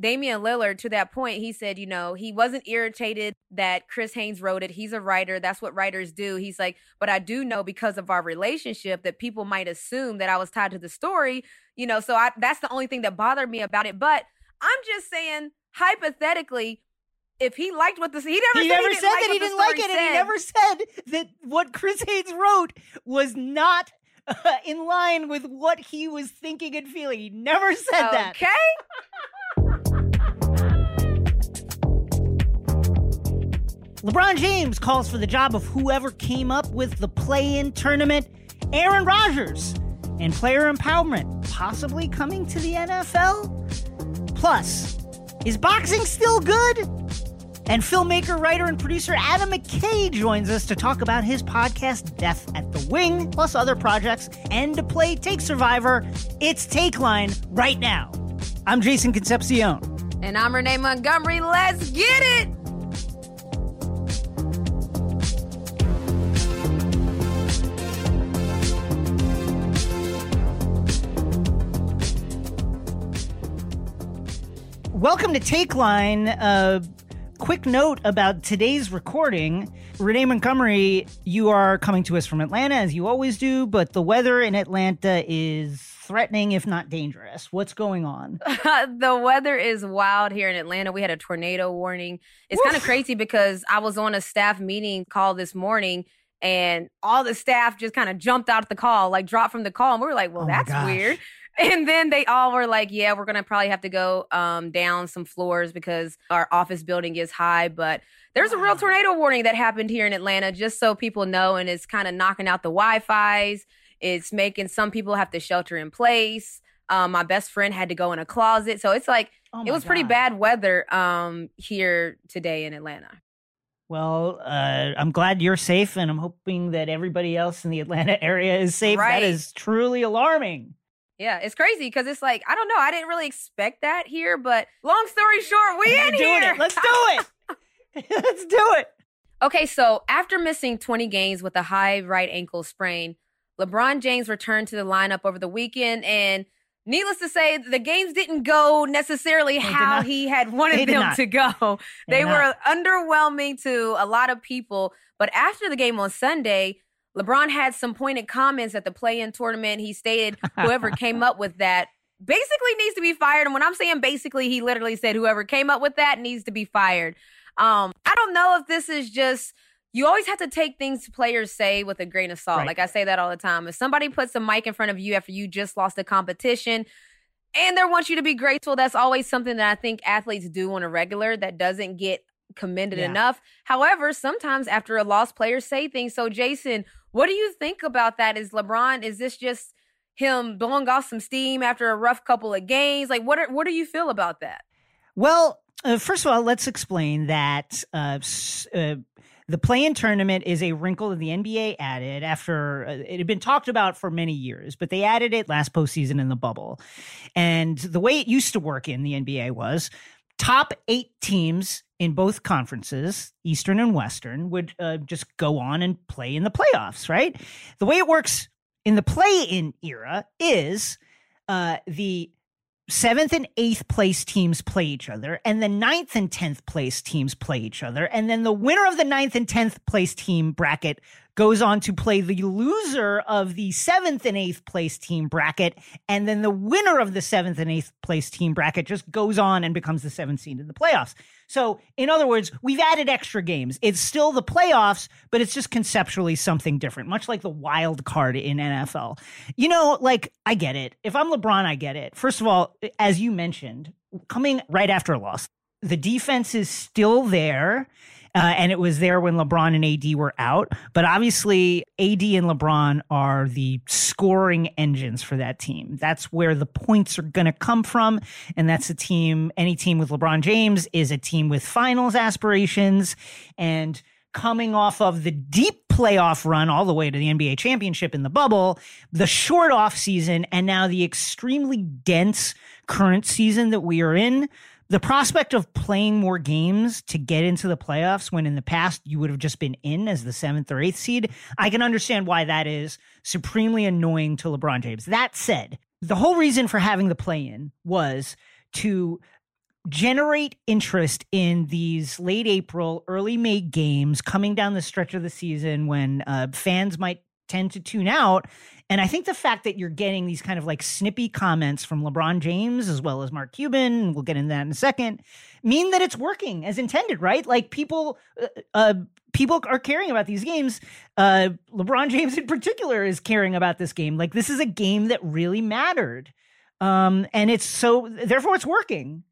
Damian Lillard, to that point, he said, you know, he wasn't irritated that Chris Haynes wrote it. He's a writer. That's what writers do. He's like, but I do know because of our relationship that people might assume that I was tied to the story, you know, so I, that's the only thing that bothered me about it. But I'm just saying, hypothetically, if he liked what the he never he said never he said like that he didn't like it, and he never said that what Chris Haynes wrote was not uh, in line with what he was thinking and feeling. He never said that. Okay. LeBron James calls for the job of whoever came up with the play-in tournament. Aaron Rodgers and player empowerment possibly coming to the NFL. Plus, is boxing still good? And filmmaker, writer, and producer Adam McKay joins us to talk about his podcast, Death at the Wing, plus other projects, and to play Take Survivor. It's Take Line right now. I'm Jason Concepcion. And I'm Renee Montgomery. Let's get it. Welcome to Take Line. Uh, quick note about today's recording. Renee Montgomery, you are coming to us from Atlanta as you always do, but the weather in Atlanta is threatening, if not dangerous. What's going on? the weather is wild here in Atlanta. We had a tornado warning. It's kind of crazy because I was on a staff meeting call this morning and all the staff just kind of jumped out of the call, like dropped from the call. And we were like, well, Oh that's weird. And then they all were like, yeah, we're going to probably have to go um, down some floors because our office building is high. But there's a real tornado warning that happened here in Atlanta, just so people know. And it's kind of knocking out the Wi Fi's. It's making some people have to shelter in place. Um, my best friend had to go in a closet. So it's like, Oh it was pretty bad weather um, here today in Atlanta. Well, uh, I'm glad you're safe, and I'm hoping that everybody else in the Atlanta area is safe. Right. That is truly alarming. Yeah, it's crazy because it's like, I don't know. I didn't really expect that here, but long story short, we in here. it. Let's do it. Let's do it. Okay, so after missing 20 games with a high right ankle sprain, LeBron James returned to the lineup over the weekend. And needless to say, the games didn't go necessarily did how he had wanted them not. to go. They They were underwhelming to a lot of people. But after the game on Sunday, LeBron had some pointed comments at the play in tournament. He stated whoever came up with that basically needs to be fired. And when I'm saying basically, he literally said whoever came up with that needs to be fired. Um, I don't know if this is just you always have to take things players say with a grain of salt. Right. Like I say that all the time. If somebody puts a mic in front of you after you just lost a competition and they want you to be grateful, that's always something that I think athletes do on a regular that doesn't get commended Yeah. enough. However, sometimes after a loss, players say things. So, Jason, what do you think about that? Is LeBron, is this just him blowing off some steam after a rough couple of games? Like, what are, what do you feel about that? Well, uh, first of all, let's explain that uh, uh, the play-in tournament is a wrinkle that the NBA added after uh, it had been talked about for many years, but they added it last postseason in the bubble. And the way it used to work in the NBA was top eight teams in both conferences, Eastern and Western, would uh, just go on and play in the playoffs, right? The way it works in the play-in era is uh, the seventh and eighth place teams play each other, and the ninth and tenth place teams play each other, and then the winner of the ninth and tenth place team bracket goes on to play the loser of the seventh and eighth place team bracket, and then the winner of the seventh and eighth place team bracket just goes on and becomes the seventh seed in the playoffs. So, in other words, we've added extra games. It's still the playoffs, but it's just conceptually something different, much like the wild card in NFL. You know, like, I get it. If I'm LeBron, I get it. First of all, as you mentioned, coming right after a loss, the defense is still there. Uh, and it was there when LeBron and AD were out. But obviously, AD and LeBron are the scoring engines for that team. That's where the points are going to come from. And that's a team, any team with LeBron James is a team with finals aspirations. And coming off of the deep playoff run all the way to the NBA championship in the bubble, the short off season, and now the extremely dense current season that we are in, the prospect of playing more games to get into the playoffs when in the past you would have just been in as the seventh or eighth seed, I can understand why that is supremely annoying to LeBron James. That said, the whole reason for having the play in was to generate interest in these late April, early May games coming down the stretch of the season when uh, fans might tend to tune out. And I think the fact that you're getting these kind of like snippy comments from LeBron James as well as Mark Cuban, we'll get into that in a second, mean that it's working as intended, right? Like people, uh, uh, people are caring about these games. Uh, LeBron James in particular is caring about this game. Like this is a game that really mattered. Um, and it's so therefore it's working.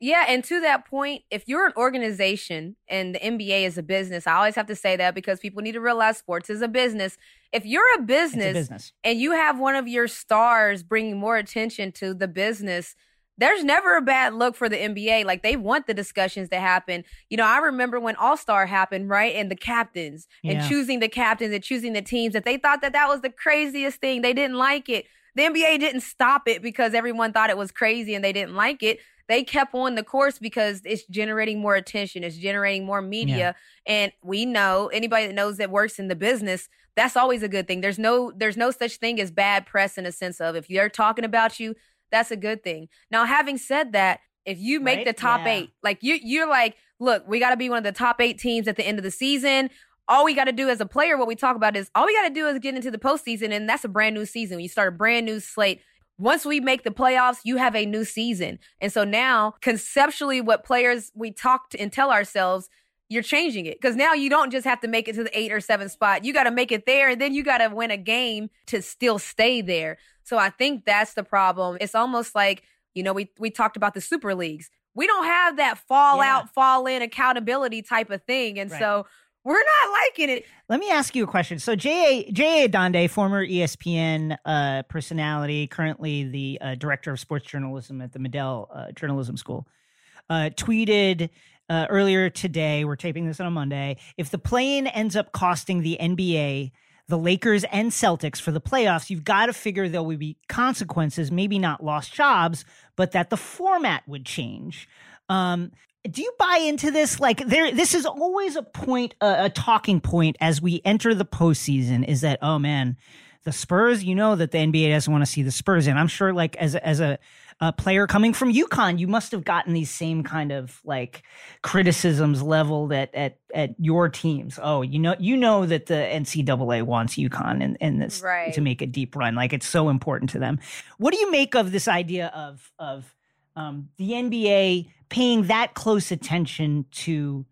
Yeah, and to that point, if you're an organization and the NBA is a business, I always have to say that because people need to realize sports is a business. If you're a business, a business. and you have one of your stars bringing more attention to the business, there's never a bad look for the NBA. Like they want the discussions to happen. You know, I remember when All Star happened, right? And the captains and Yeah. choosing the captains and choosing the teams that they thought that that was the craziest thing. They didn't like it. The NBA didn't stop it because everyone thought it was crazy and they didn't like it. They kept on the course because it's generating more attention, it's generating more media. And we know anybody that knows that works in the business, that's always a good thing. There's no there's no such thing as bad press in a sense of if they're talking about you, that's a good thing. Now, having said that, if you make Right? the top Yeah. eight, like you you're like, look, we got to be one of the top eight teams at the end of the season. All we got to do as a player, what we talk about is all we got to do is get into the postseason, and that's a brand new season. You start a brand new slate. Once we make the playoffs, you have a new season. And so now, conceptually, what players we talk to and tell ourselves, you're changing it. Because now you don't just have to make it to the eight or seven spot. You got to make it there, and then you got to win a game to still stay there. So I think that's the problem. It's almost like, you know, we, we talked about the super leagues. We don't have that fall Yeah. out, fall in accountability type of thing. And Right. so we're not liking it. Let me ask you a question. So J.A. J.A. Adande, former ESPN uh, personality, currently the uh, director of sports journalism at the Medill uh, Journalism School, uh, tweeted uh, earlier today. We're taping this on a Monday. If the play-in ends up costing the NBA, the Lakers and Celtics for the playoffs, you've got to figure there will be consequences. Maybe not lost jobs, but that the format would change. Um, do you buy into this? Like there, this is always a point, uh, a talking point as we enter the postseason. Is that oh man, the Spurs? You know that the NBA doesn't want to see the Spurs And I'm sure, like as a, as a, a player coming from UConn, you must have gotten these same kind of like criticisms leveled at at at your teams. Oh, you know, you know that the NCAA wants UConn and and this Right. to make a deep run. Like it's so important to them. What do you make of this idea of of um, the NBA paying that close attention to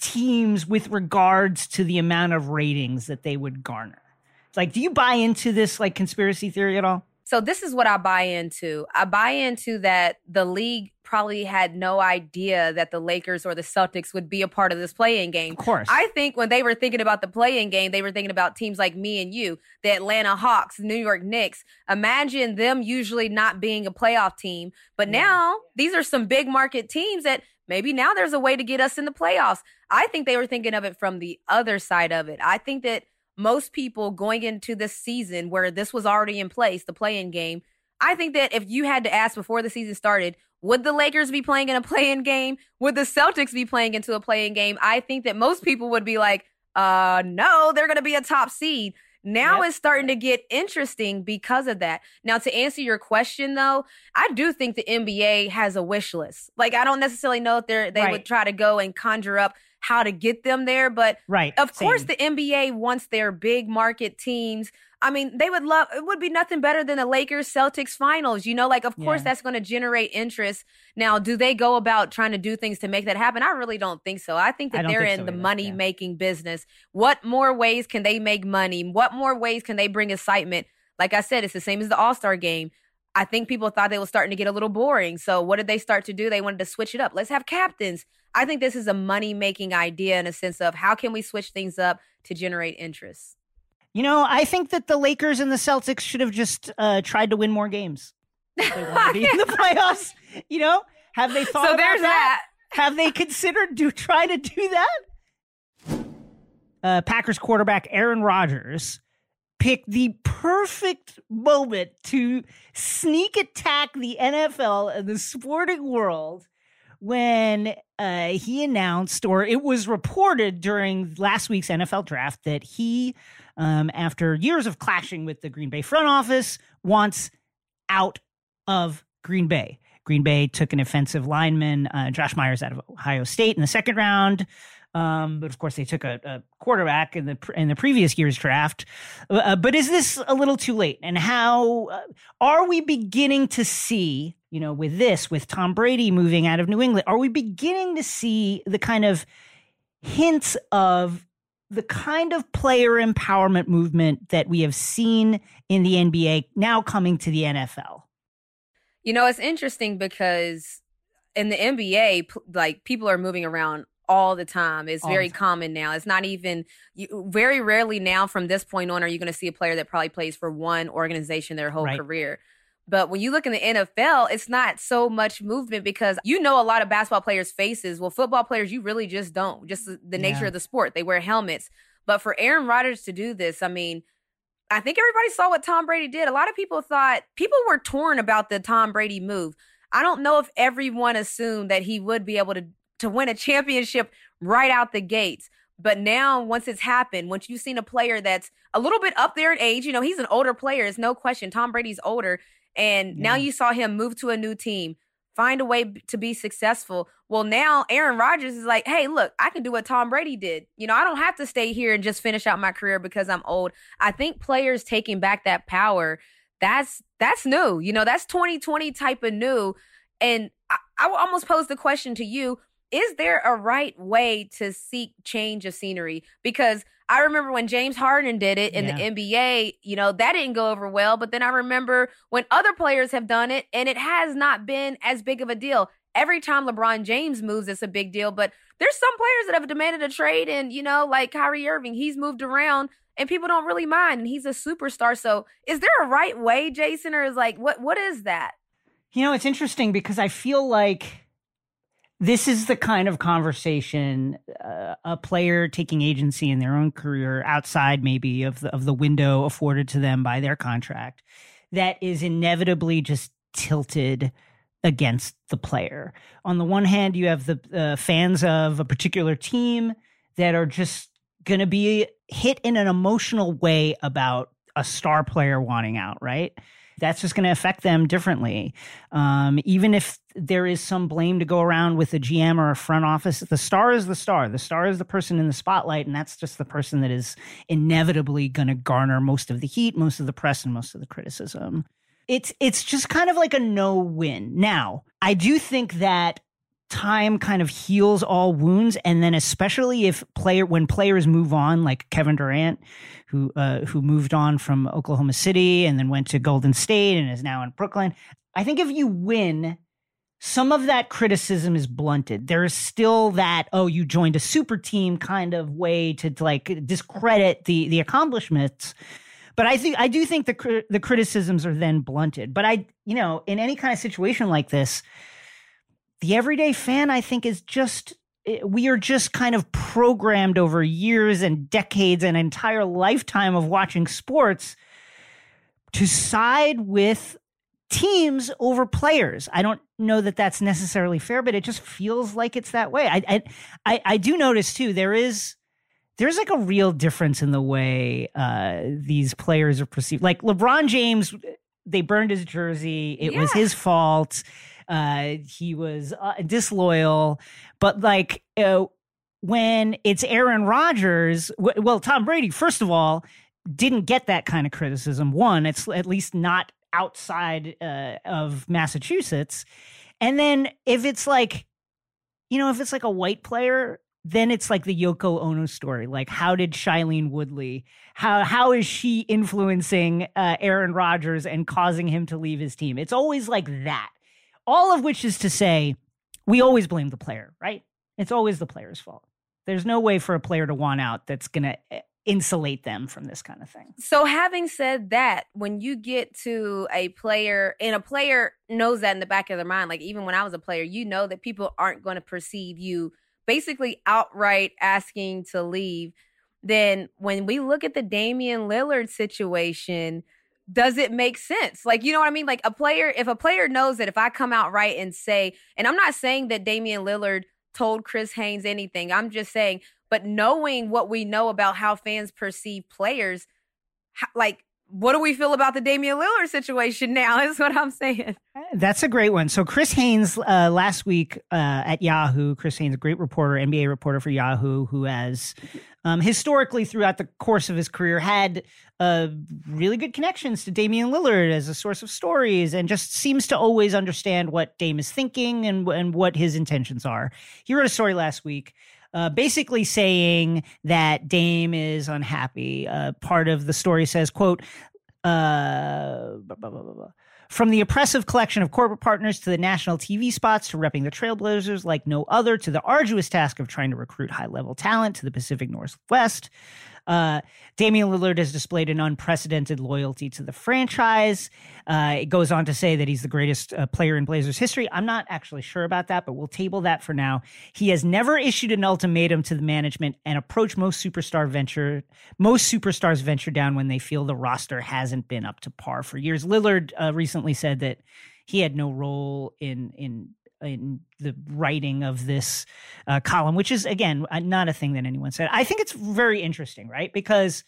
teams with regards to the amount of ratings that they would garner? It's like, do you buy into this like conspiracy theory at all? So this is what I buy into. I buy into that the league probably had no idea that the Lakers or the Celtics would be a part of this play-in game. Of course. I think when they were thinking about the play-in game, they were thinking about teams like me and you, the Atlanta Hawks, New York Knicks. Imagine them usually not being a playoff team, but Yeah. now these are some big market teams that maybe now there's a way to get us in the playoffs. I think they were thinking of it from the other side of it. I think that most people going into this season where this was already in place, the play-in game, I think that if you had to ask before the season started, would the Lakers be playing in a play-in game? Would the Celtics be playing into a play-in game? I think that most people would be like, uh, no, they're going to be a top seed. Now Yep. it's starting to get interesting because of that. Now, to answer your question, though, I do think the NBA has a wish list. Like, I don't necessarily know if they're, they Right. would try to go and conjure up how to get them there, but right. of course, the NBA wants their big market teams. I mean, they would love it would be nothing better than the Lakers Celtics finals. You know, like of course Yeah. that's going to generate interest. Now, do they go about trying to do things to make that happen? I really don't think so. I think that don't they're think in so the either, money yeah. making business. What more ways can they make money? What more ways can they bring excitement? Like I said, it's the same as the All Star game. I think people thought they were starting to get a little boring. So what did they start to do? They wanted to switch it up. Let's have captains. I think this is a money making idea in a sense of how can we switch things up to generate interest. You know, I think that the Lakers and the Celtics should have just uh, tried to win more games. They want to be in the playoffs. You know, have they thought so about there's that? that. Have they considered do try to do that? Uh, Packers quarterback Aaron Rodgers picked the perfect moment to sneak attack the NFL and the sporting world when uh, he announced, or it was reported during last week's NFL draft, that he, um, after years of clashing with the Green Bay front office, wants out of Green Bay. Green Bay took an offensive lineman, uh, Josh Myers, out of Ohio State in the second round. Um, but of course, they took a, a, quarterback in the in the previous year's draft. Uh, but is this a little too late? And how uh, are we beginning to see? You know, with this, with Tom Brady moving out of New England, are we beginning to see the kind of hints of the kind of player empowerment movement that we have seen in the NBA now coming to the NFL? You know, it's interesting because in the NBA, like people are moving around all the time. It's All very time. common now. It's not even you, very rarely now from this point on are you going to see a player that probably plays for one organization their whole Right. career. But when you look in the NFL, it's not so much movement because you know a lot of basketball players' faces. Well, football players, you really just don't. Just the, the nature Yeah. of the sport. They wear helmets. But for Aaron Rodgers to do this, I mean, I think everybody saw what Tom Brady did. A lot of people thought people were torn about the Tom Brady move. I don't know if everyone assumed that he would be able to to win a championship right out the gates. But now, once it's happened, once you've seen a player that's a little bit up there in age, you know, he's an older player, it's no question. Tom Brady's older. And now you saw him move to a new team, find a way to be successful. Well, now Aaron Rodgers is like, hey, look, I can do what Tom Brady did. You know, I don't have to stay here and just finish out my career because I'm old. I think players taking back that power, that's that's new. You know, that's 2020 type of new. And I, I will almost pose the question to you is there a right way to seek change of scenery? Because I remember when James Harden did it in Yeah. the NBA, you know, that didn't go over well. But then I remember when other players have done it and it has not been as big of a deal. Every time LeBron James moves, it's a big deal. But there's some players that have demanded a trade, and, you know, like Kyrie Irving, he's moved around and people don't really mind. And he's a superstar. So is there a right way, Jason, or is like, what what is that? You know, it's interesting because I feel like this is the kind of conversation uh, a player taking agency in their own career outside maybe of the, of the window afforded to them by their contract that is inevitably just tilted against the player. On the one hand, you have the uh, fans of a particular team that are just going to be hit in an emotional way about a star player wanting out, right? That's just going to affect them differently. Um, even if there is some blame to go around with a GM or a front office, the star is the star. The star is the person in the spotlight, and that's just the person that is inevitably going to garner most of the heat, most of the press, and most of the criticism. It's it's just kind of like a no win. Now, I do think that time kind of heals all wounds. And then especially if player when players move on like Kevin Durant who uh, who moved on from Oklahoma City and then went to Golden State and is now in Brooklyn I think if you win some of that criticism is blunted. There is still that oh you joined a super team kind of way to, to like discredit the the accomplishments. But I think I do think the the criticisms are then blunted. But I you know in any kind of situation like this the everyday fan, I think, is just eh, we are just kind of programmed over years and decades and entire lifetime of watching sports to side with teams over players. I don't know that that's necessarily fair, but it just feels like it's that way. I I I, do notice too. There is there's like a real difference in the way uh, these players are perceived. Like LeBron James, they burned his jersey. It was his fault. Uh, he was uh, disloyal, but like uh, when it's Aaron Rodgers, w- well, Tom Brady, first of all, didn't get that kind of criticism. One, it's at least not outside uh, of Massachusetts. And then if it's like, you know, if it's like a white player, then it's like the Yoko Ono story. Like, how did Shailene Woodley, how how is she influencing uh, Aaron Rodgers and causing him to leave his team? It's always like that. All of which is to say, we always blame the player, right? It's always the player's fault. There's no way for a player to want out that's going to eh, insulate them from this kind of thing. So, having said that, when you get to a player, and a player knows that in the back of their mind, like even when I was a player, you know that people aren't going to perceive you basically outright asking to leave. Then, when we look at the Damian Lillard situation, does it make sense? Like, you know what I mean? Like, a player, if a player knows that if I come out right and say, and I'm not saying that Damian Lillard told Chris Haynes anything, I'm just saying but knowing what we know about how fans perceive players, like what do we feel about the Damian Lillard situation now? Is what I'm saying. Uh, that's a great one. So Chris Haynes uh, last week uh, at Yahoo, Chris Haynes, a great reporter, NBA reporter for Yahoo, who has um, historically throughout the course of his career had uh, really good connections to Damian Lillard as a source of stories, and just seems to always understand what Dame is thinking and and what his intentions are. He wrote a story last week uh, basically saying that Dame is unhappy. Uh, part of the story says, "quote." Uh, blah, blah, blah, from the oppressive collection of corporate partners to the national TV spots to repping the Trailblazers like no other to the arduous task of trying to recruit high level talent to the Pacific Northwest. Uh, Damian Lillard has displayed an unprecedented loyalty to the franchise. Uh, it goes on to say that he's the greatest uh, player in Blazers history. I'm not actually sure about that, but we'll table that for now. He has never issued an ultimatum to the management and approached most superstar venture most superstars venture down when they feel the roster hasn't been up to par for years. Lillard uh, recently said that he had no role in in in the writing of this uh, column, which is again uh, not a thing that anyone said. I think it's very interesting, right? Because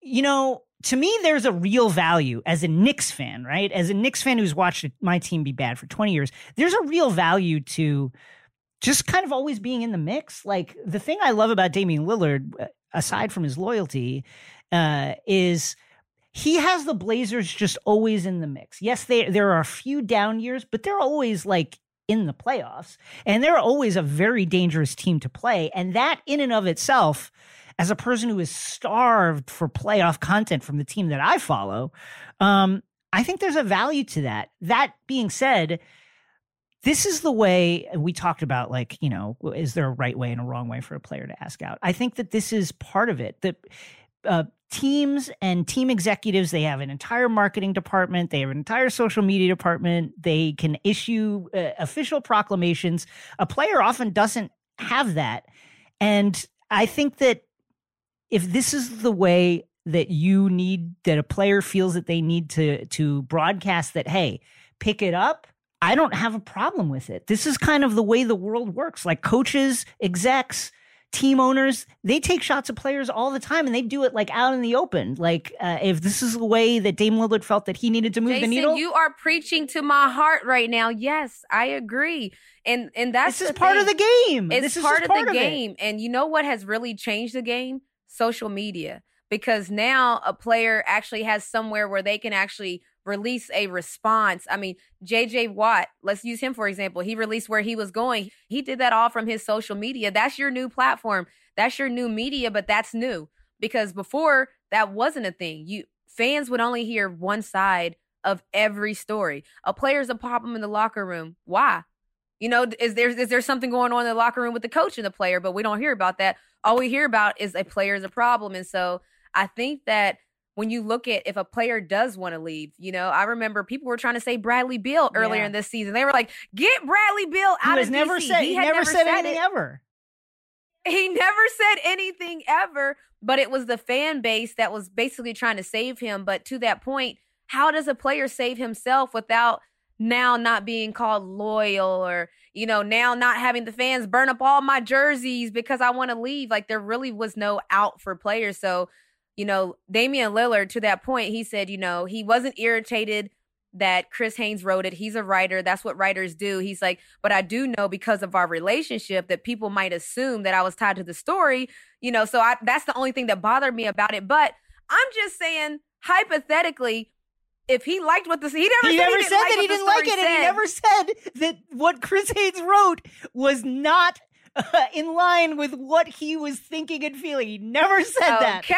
you know, to me, there's a real value as a Knicks fan, right? As a Knicks fan who's watched my team be bad for 20 years, there's a real value to just kind of always being in the mix. Like the thing I love about Damian Lillard, uh, aside from his loyalty, uh, is he has the Blazers just always in the mix. Yes, they, there are a few down years, but they're always like in the playoffs. And they're always a very dangerous team to play. And that, in and of itself, as a person who is starved for playoff content from the team that I follow, um, I think there's a value to that. That being said, this is the way we talked about like you know is there a right way and a wrong way for a player to ask out i think that this is part of it that uh, teams and team executives they have an entire marketing department they have an entire social media department they can issue uh, official proclamations. A player often doesn't have that. And i think that if this is the way that you need that a player feels that they need to to broadcast that hey pick it up i don't have a problem with it. This is kind of the way the world works. Like coaches execs team owners they take shots at players all the time and they do it like out in the open. Like uh, if this is the way that Dame Lillard felt that he needed to move Jason, the needle you are preaching to my heart right now. Yes I agree. And and that's this is part thing. of the game. It's this is part of the of game. It. and you know what has really changed the game? Social media. Because now a player actually has somewhere where they can actually release a response. I mean, JJ Watt, let's use him for example. He released where he was going. He did that all from his social media. That's your new platform. That's your new media, but that's new because before that wasn't a thing. You fans would only hear one side of every story. A player's a problem in the locker room. Why? You know, is there is there something going on in the locker room with the coach and the player? But we don't hear about that. All we hear about is a player is a problem, and so I think that when you look at if a player does want to leave, you know, I remember people were trying to say Bradley Beal earlier Yeah. in this season. They were like, "Get Bradley He out of never DC." said he, had never, said, it. anything ever He never said anything ever, but it was the fan base that was basically trying to save him. But to that point, how does a player save himself without now not being called loyal or, you know, now not having the fans burn up all my jerseys because I want to leave? Like there really was no out for players. So, you know, Damian Lillard, to that point, he said, you know, he wasn't irritated that Chris Haynes wrote it. He's a writer. That's what writers do. He's like, but I do know because of our relationship that people might assume that I was tied to the story, you know, so I that's the only thing that bothered me about it. But I'm just saying, hypothetically, if he liked what the he never he said never he said like that he didn't like it and he never said that what Chris Haynes wrote was not in line with what he was thinking and feeling. He never said that. Okay.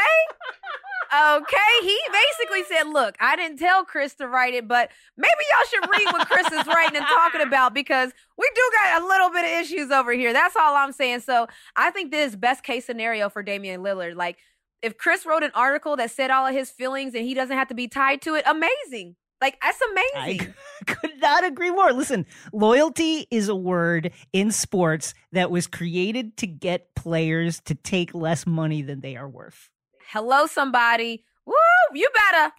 okay. He basically said, Look, I didn't tell Chris to write it, but maybe y'all should read what Chris is writing and talking about because we do got a little bit of issues over here. That's all I'm saying. So I think this is best case scenario for Damian Lillard. Like, if Chris wrote an article that said all of his feelings and he doesn't have to be tied to it, amazing. Like that's amazing. I could not agree more. Listen, loyalty is a word in sports that was created to get players to take less money than they are worth. Hello, somebody. Woo! You better.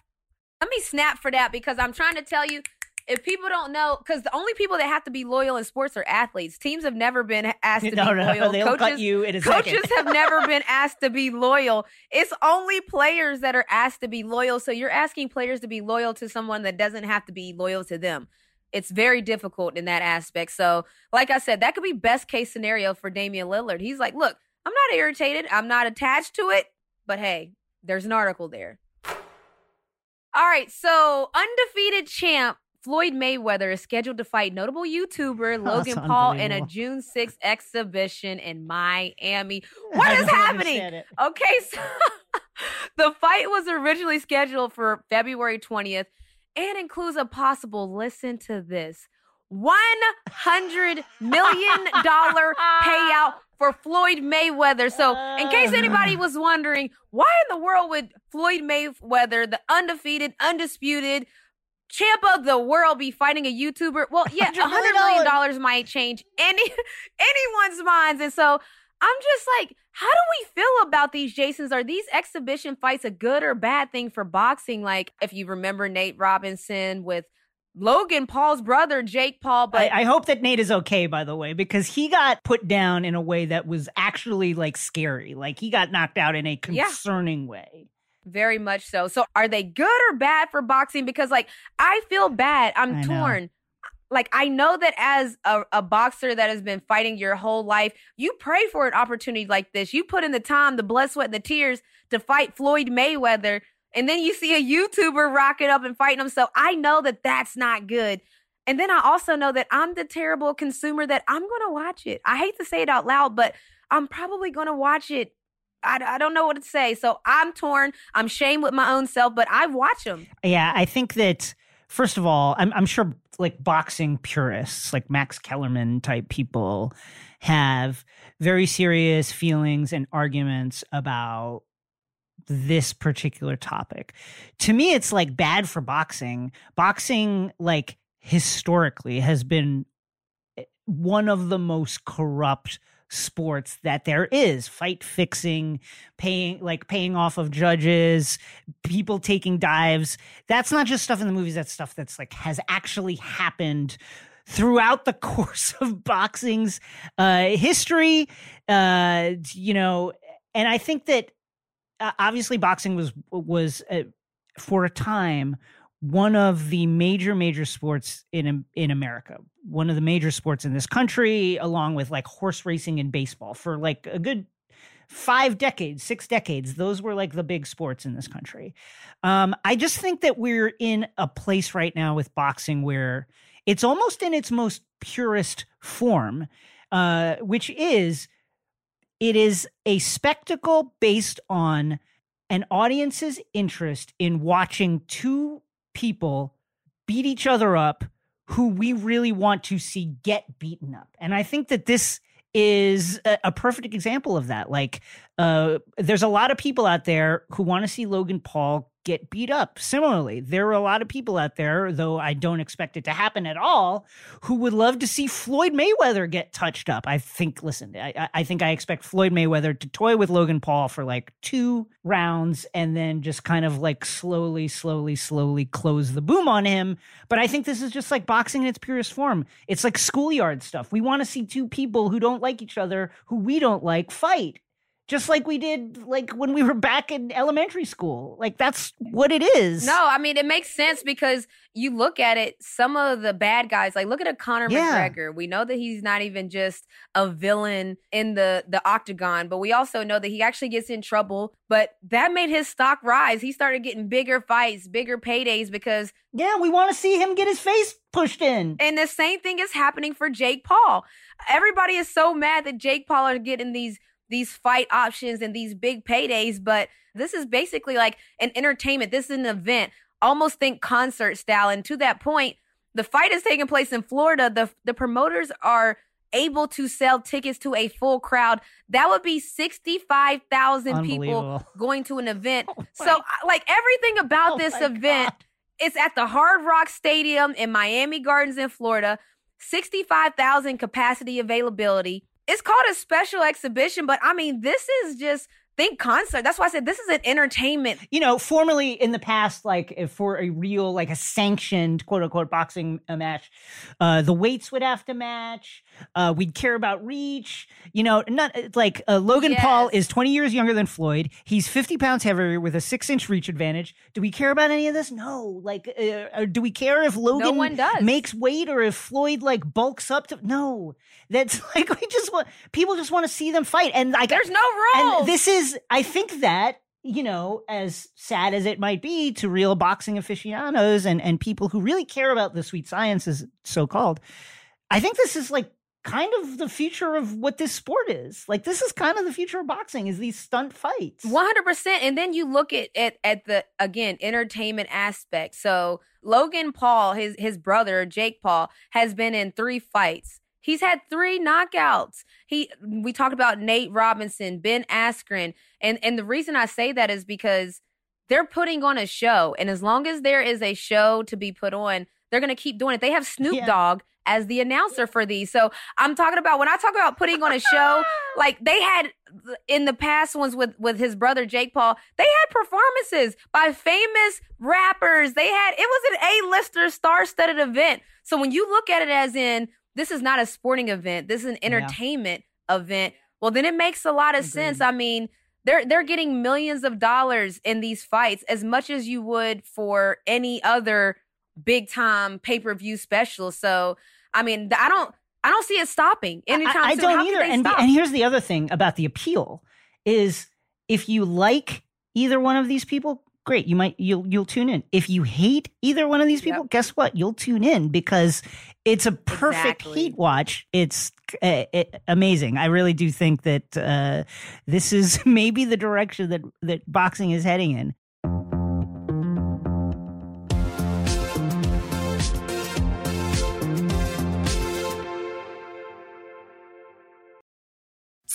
Let me snap for that because I'm trying to tell you if people don't know, because the only people that have to be loyal in sports are athletes. Teams have never been asked to no, be no, loyal. They'll coaches, cut you in a coaches have never been asked to be loyal. It's only players that are asked to be loyal. So you're asking players to be loyal to someone that doesn't have to be loyal to them. It's very difficult in that aspect. So, like I said, that could be best case scenario for Damian Lillard. He's like, look, I'm not irritated. I'm not attached to it. But hey, there's an article there. All right, so undefeated champ Floyd Mayweather is scheduled to fight notable YouTuber Logan That's Paul in a. June 6th exhibition in Miami. What I happening? Okay, so the fight was originally scheduled for February 20th and includes a possible, listen to this, $100 million payout for Floyd Mayweather. So, in case anybody was wondering, why in the world would Floyd Mayweather, the undefeated, undisputed, champ of the world be fighting a YouTuber? Well, yeah, $100 $100 million might change any anyone's minds. And so I'm just like, how do we feel about these Jasons? Are these exhibition fights a good or bad thing for boxing? Like, if you remember Nate Robinson with Logan Paul's brother, Jake Paul, but I, I hope that Nate is okay, by the way, because he got put down in a way that was actually like scary. Like he got knocked out in a Yeah. concerning way. Very much so. So are they good or bad for boxing? Because like I feel bad. I'm I know. torn. Like I know that as a, a boxer that has been fighting your whole life, you pray for an opportunity like this. You put in the time, the blood, sweat, and the tears to fight Floyd Mayweather, and then you see a YouTuber rocking up and fighting him. So I know that that's not good. And then I also know that I'm the terrible consumer that I'm going to watch it. I hate to say it out loud, but I'm probably going to watch it. I, I don't know what to say. So I'm torn. I'm shamed with my own self, but I watch them. Yeah, I think that first of all, I'm I'm sure like boxing purists, like Max Kellerman type people, have very serious feelings and arguments about this particular topic. To me, it's like bad for boxing. Boxing, like historically, has been eh, one of the most corrupt sports that there is. Fight fixing paying like paying off of judges people taking dives. That's not just stuff in the movies that's stuff that's like has actually happened throughout the course of boxing's uh history. Uh you know and i think that uh, obviously boxing was was uh, for a time one of the major major sports in in America, one of the major sports in this country, along with like horse racing and baseball for like a good five decades, six decades. Those were like the big sports in this country. Um, I just think that we're in a place right now with boxing where it's almost in its most purest form, uh, which is it is a spectacle based on an audience's interest in watching two people beat each other up who we really want to see get beaten up. And I think that this is a, a perfect example of that. Like, uh, there's a lot of people out there who want to see Logan Paul get beat up. Similarly, there are a lot of people out there, though I don't expect it to happen at all, who would love to see Floyd Mayweather get touched up. I think, listen, I, I- think I expect Floyd Mayweather to toy with Logan Paul for like two rounds and then just kind of like slowly, slowly, slowly close the boom on him. But I think this is just like boxing in its purest form. It's like schoolyard stuff. We want to see two people who don't like each other, who we don't like, fight just like we did like when we were back in elementary school. Like that's what it is. No, I mean it makes sense because you look at it, some of the bad guys, like look at a Conor Yeah. McGregor. We know that he's not even just a villain in the the octagon, but we also know that he actually gets in trouble. But that made his stock rise. He started getting bigger fights, bigger paydays because Yeah, we want to see him get his face pushed in. and the same thing is happening for Jake Paul. Everybody is so mad that Jake Paul are getting these these fight options and these big paydays, but this is basically like an entertainment. This is an event. Almost think concert style. And to that point, the fight is taking place in Florida. The the promoters are able to sell tickets to a full crowd. That would be 65,000 people going to an event. Oh so like everything about Oh this event God. it's at the Hard Rock Stadium in Miami Gardens in Florida. 65,000 capacity availability. It's called a special exhibition, but I mean, this is just think concert. That's why I said this is an entertainment. you know, formerly in the past, like for a real, like a sanctioned quote unquote boxing uh, match, uh, the weights would have to match. Uh, we'd care about reach. You know, not like uh, Logan Paul is 20 years younger than Floyd. He's 50 pounds heavier with a six inch reach advantage. Do we care about any of this? No. Like, uh, do we care if Logan does. makes weight or if Floyd like bulks up to? No. That's like, we just want, people just want to see them fight. And like, There's no rules. and this is, I think that, you know, as sad as it might be to real boxing aficionados and, and people who really care about the sweet science, as so called, I think this is like kind of the future of what this sport is. Like, this is kind of the future of boxing is these stunt fights. One hundred percent. And then you look at, at at the again entertainment aspect. So Logan Paul, his his brother Jake Paul, has been in three fights. He's had three knockouts. He we talked about Nate Robinson, Ben Askren, and and the reason I say that is because they're putting on a show, and as long as there is a show to be put on, they're gonna keep doing it. They have Snoop Yeah. Dogg as the announcer for these. So I'm talking about when I talk about putting on a show, like they had in the past ones with with his brother Jake Paul, they had performances by famous rappers. They had it was an A-lister star-studded event. So when you look at it as in this is not a sporting event, this is an entertainment event, well then it makes a lot of sense. I mean, they're they're getting millions of dollars in these fights as much as you would for any other big time pay-per-view special. So, I mean, I don't I don't see it stopping anytime I, I soon. don't How either. And, and here's the other thing about the appeal is if you like either one of these people, great. You might you'll you'll tune in. If you hate either one of these people, Yep. guess what? You'll tune in because it's a perfect Exactly. heat watch. It's uh, it, amazing. I really do think that uh, this is maybe the direction that that boxing is heading in.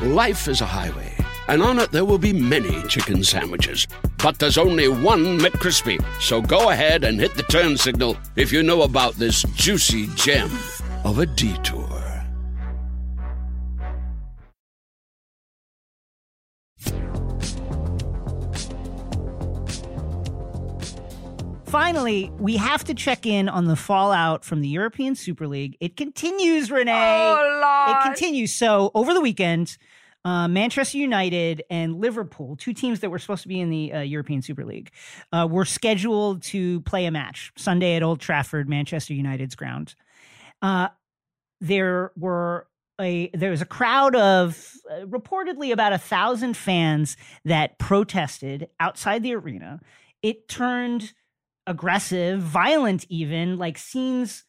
Life is a highway, and on it there will be many chicken sandwiches. But there's only one McCrispy. So go ahead and hit the turn signal if you know about this juicy gem of a detour. Finally, we have to check in on the fallout from the European Super League. It continues, Renee. Oh, Lord. It continues. So over the weekend, uh, Manchester United and Liverpool, two teams that were supposed to be in the uh, European Super League, uh, were scheduled to play a match Sunday at Old Trafford, Manchester United's ground. Uh, there were a there was a crowd of uh, reportedly about a thousand fans that protested outside the arena. It turned aggressive, violent, even like scenes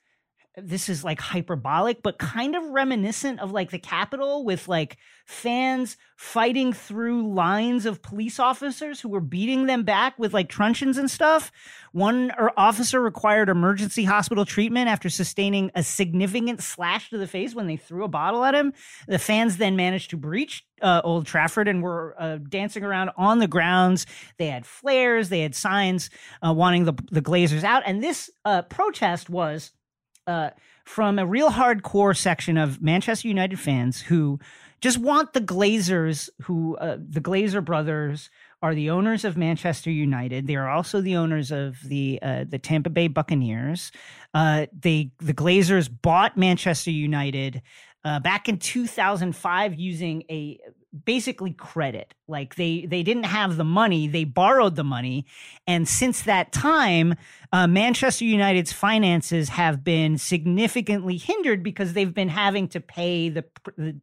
this is like hyperbolic, but kind of reminiscent of like the Capitol with like fans fighting through lines of police officers who were beating them back with like truncheons and stuff. One er, officer required emergency hospital treatment after sustaining a significant slash to the face when they threw a bottle at him. The fans then managed to breach uh, Old Trafford and were uh, dancing around on the grounds. They had flares, they had signs uh, wanting the, the Glazers out. And this uh, protest was uh, from a real hardcore section of Manchester United fans who just want the Glazers, who uh, the Glazer brothers are the owners of Manchester United. They are also the owners of the uh, the Tampa Bay Buccaneers. Uh, they the Glazers bought Manchester United uh, back in 2005 using a basically credit. Like they they didn't have the money they borrowed the money. And since that time uh, manchester united's finances have been significantly hindered because they've been having to pay the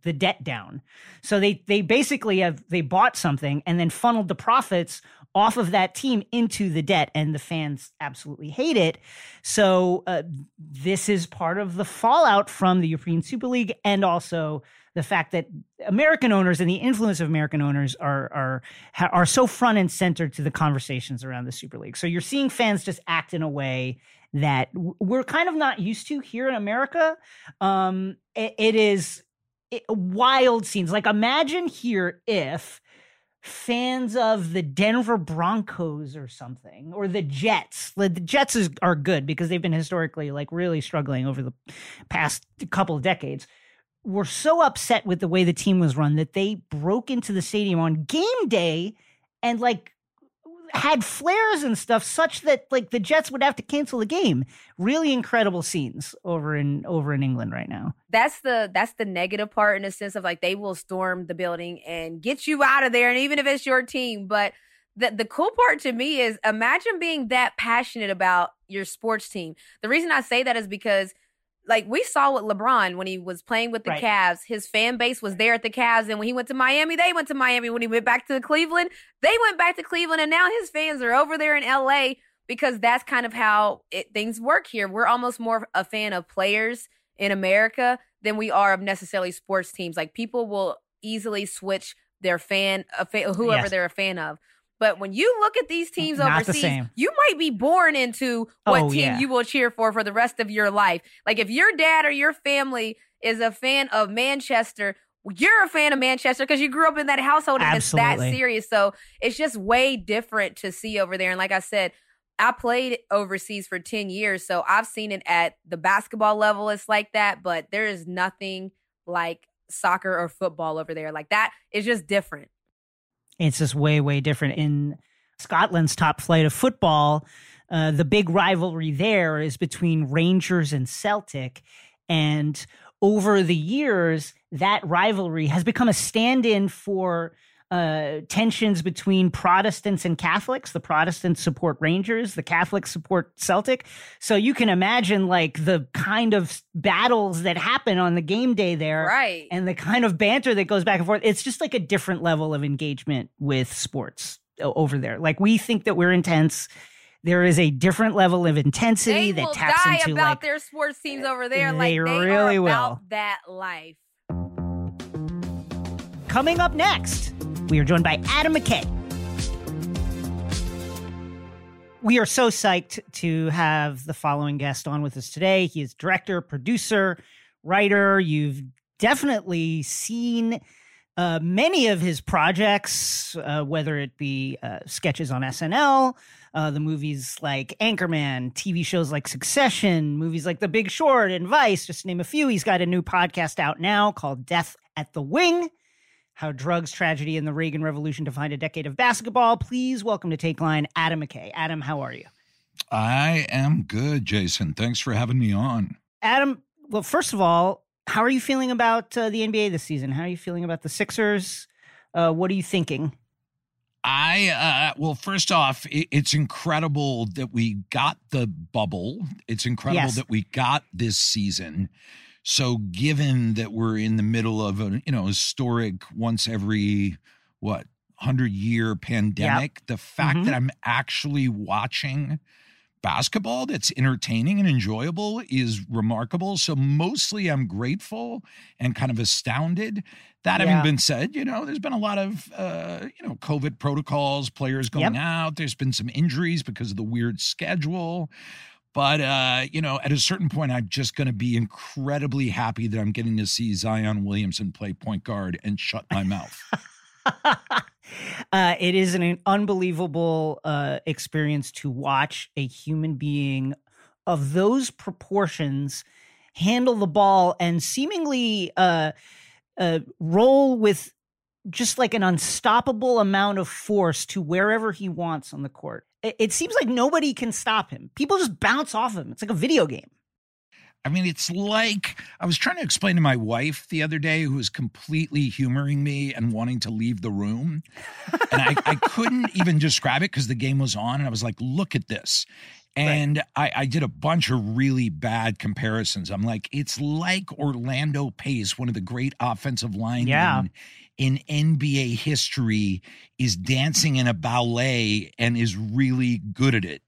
the debt down. So they they basically have they bought something and then funneled the profits off of that team into the debt and the fans absolutely hate it. So uh, this is part of the fallout from the european super league and also the fact that American owners and the influence of American owners are are are so front and center to the conversations around the Super League. So you're seeing fans just act in a way that we're kind of not used to here in America. Um, it, it is it, wild scenes. Like imagine here if fans of the Denver Broncos or something, or the Jets. The Jets is, are good because they've been historically like really struggling over the past couple of decades were so upset with the way the team was run that they broke into the stadium on game day and like had flares and stuff such that like the Jets would have to cancel the game. Really incredible scenes over in over in England right now. That's the that's the negative part in the sense of like they will storm the building and get you out of there and even if it's your team, but the the cool part to me is imagine being that passionate about your sports team. The reason I say that is because like we saw with LeBron when he was playing with the right. Cavs, his fan base was there at the Cavs, and when he went to Miami, they went to Miami. When he went back to Cleveland, they went back to Cleveland, and now his fans are over there in LA because that's kind of how it, things work here. We're almost more a fan of players in America than we are of necessarily sports teams. Like people will easily switch their fan, a fan whoever yes. they're a fan of. But when you look at these teams Not overseas, you might be born into what oh, team yeah. you will cheer for for the rest of your life. Like if your dad or your family is a fan of Manchester, you're a fan of Manchester because you grew up in that household and Absolutely. it's that serious. So it's just way different to see over there. And like I said, I played overseas for 10 years. So I've seen it at the basketball level. It's like that, but there is nothing like soccer or football over there. Like that is just different. It's just way, way different. In Scotland's top flight of football, uh, the big rivalry there is between Rangers and Celtic. And over the years, that rivalry has become a stand in for uh, tensions between Protestants and Catholics. The Protestants support Rangers, the Catholics support Celtic. So you can imagine like the kind of battles that happen on the game day there. Right. And the kind of banter that goes back and forth. It's just like a different level of engagement with sports over there. Like we think that we're intense. There is a different level of intensity that taps die into about like, their sports teams over there. They like they really will. that life. Coming up next. We are joined by Adam McKay. We are so psyched to have the following guest on with us today. He is director, producer, writer. You've definitely seen uh, many of his projects, uh, whether it be uh, sketches on SNL, uh, the movies like Anchorman, TV shows like Succession, movies like The Big Short and Vice, just to name a few. He's got a new podcast out now called Death at the Wing how drugs, tragedy, and the Reagan Revolution defined a decade of basketball. Please welcome to Takeline, Adam McKay. Adam, how are you? I am good, Jason. Thanks for having me on. Adam, well, first of all, how are you feeling about uh, the NBA this season? How are you feeling about the Sixers? Uh, what are you thinking? I uh, well, first off, it, it's incredible that we got the bubble. It's incredible yes. that we got this season. So, given that we're in the middle of a you know historic once every what hundred year pandemic, yep. the fact mm-hmm. that I'm actually watching basketball that's entertaining and enjoyable is remarkable. So mostly I'm grateful and kind of astounded. That yeah. having been said, you know, there's been a lot of uh, you know, COVID protocols, players going yep. out. There's been some injuries because of the weird schedule. But uh, you know, at a certain point, I'm just going to be incredibly happy that I'm getting to see Zion Williamson play point guard and shut my mouth. uh, it is an unbelievable uh, experience to watch a human being of those proportions handle the ball and seemingly uh, uh, roll with just like an unstoppable amount of force to wherever he wants on the court. It, it seems like nobody can stop him. People just bounce off him. It's like a video game. I mean, it's like I was trying to explain to my wife the other day, who was completely humoring me and wanting to leave the room. And I, I couldn't even describe it because the game was on. And I was like, look at this. And right. I, I, did a bunch of really bad comparisons. I'm like, it's like Orlando Pace, one of the great offensive linemen yeah. In NBA history, is dancing in a ballet and is really good at it.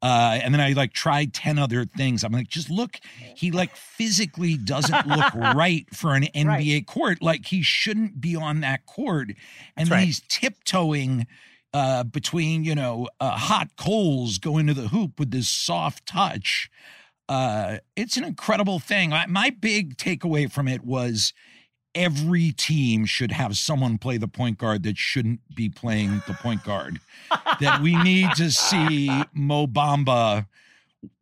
Uh, and then I like tried 10 other things. I'm like, just look, he like physically doesn't look right for an NBA right. court. Like he shouldn't be on that court. And right. he's tiptoeing uh, between, you know, uh, hot coals going to the hoop with this soft touch. Uh, it's an incredible thing. I, my big takeaway from it was every team should have someone play the point guard that shouldn't be playing the point guard. that we need to see Mo Bamba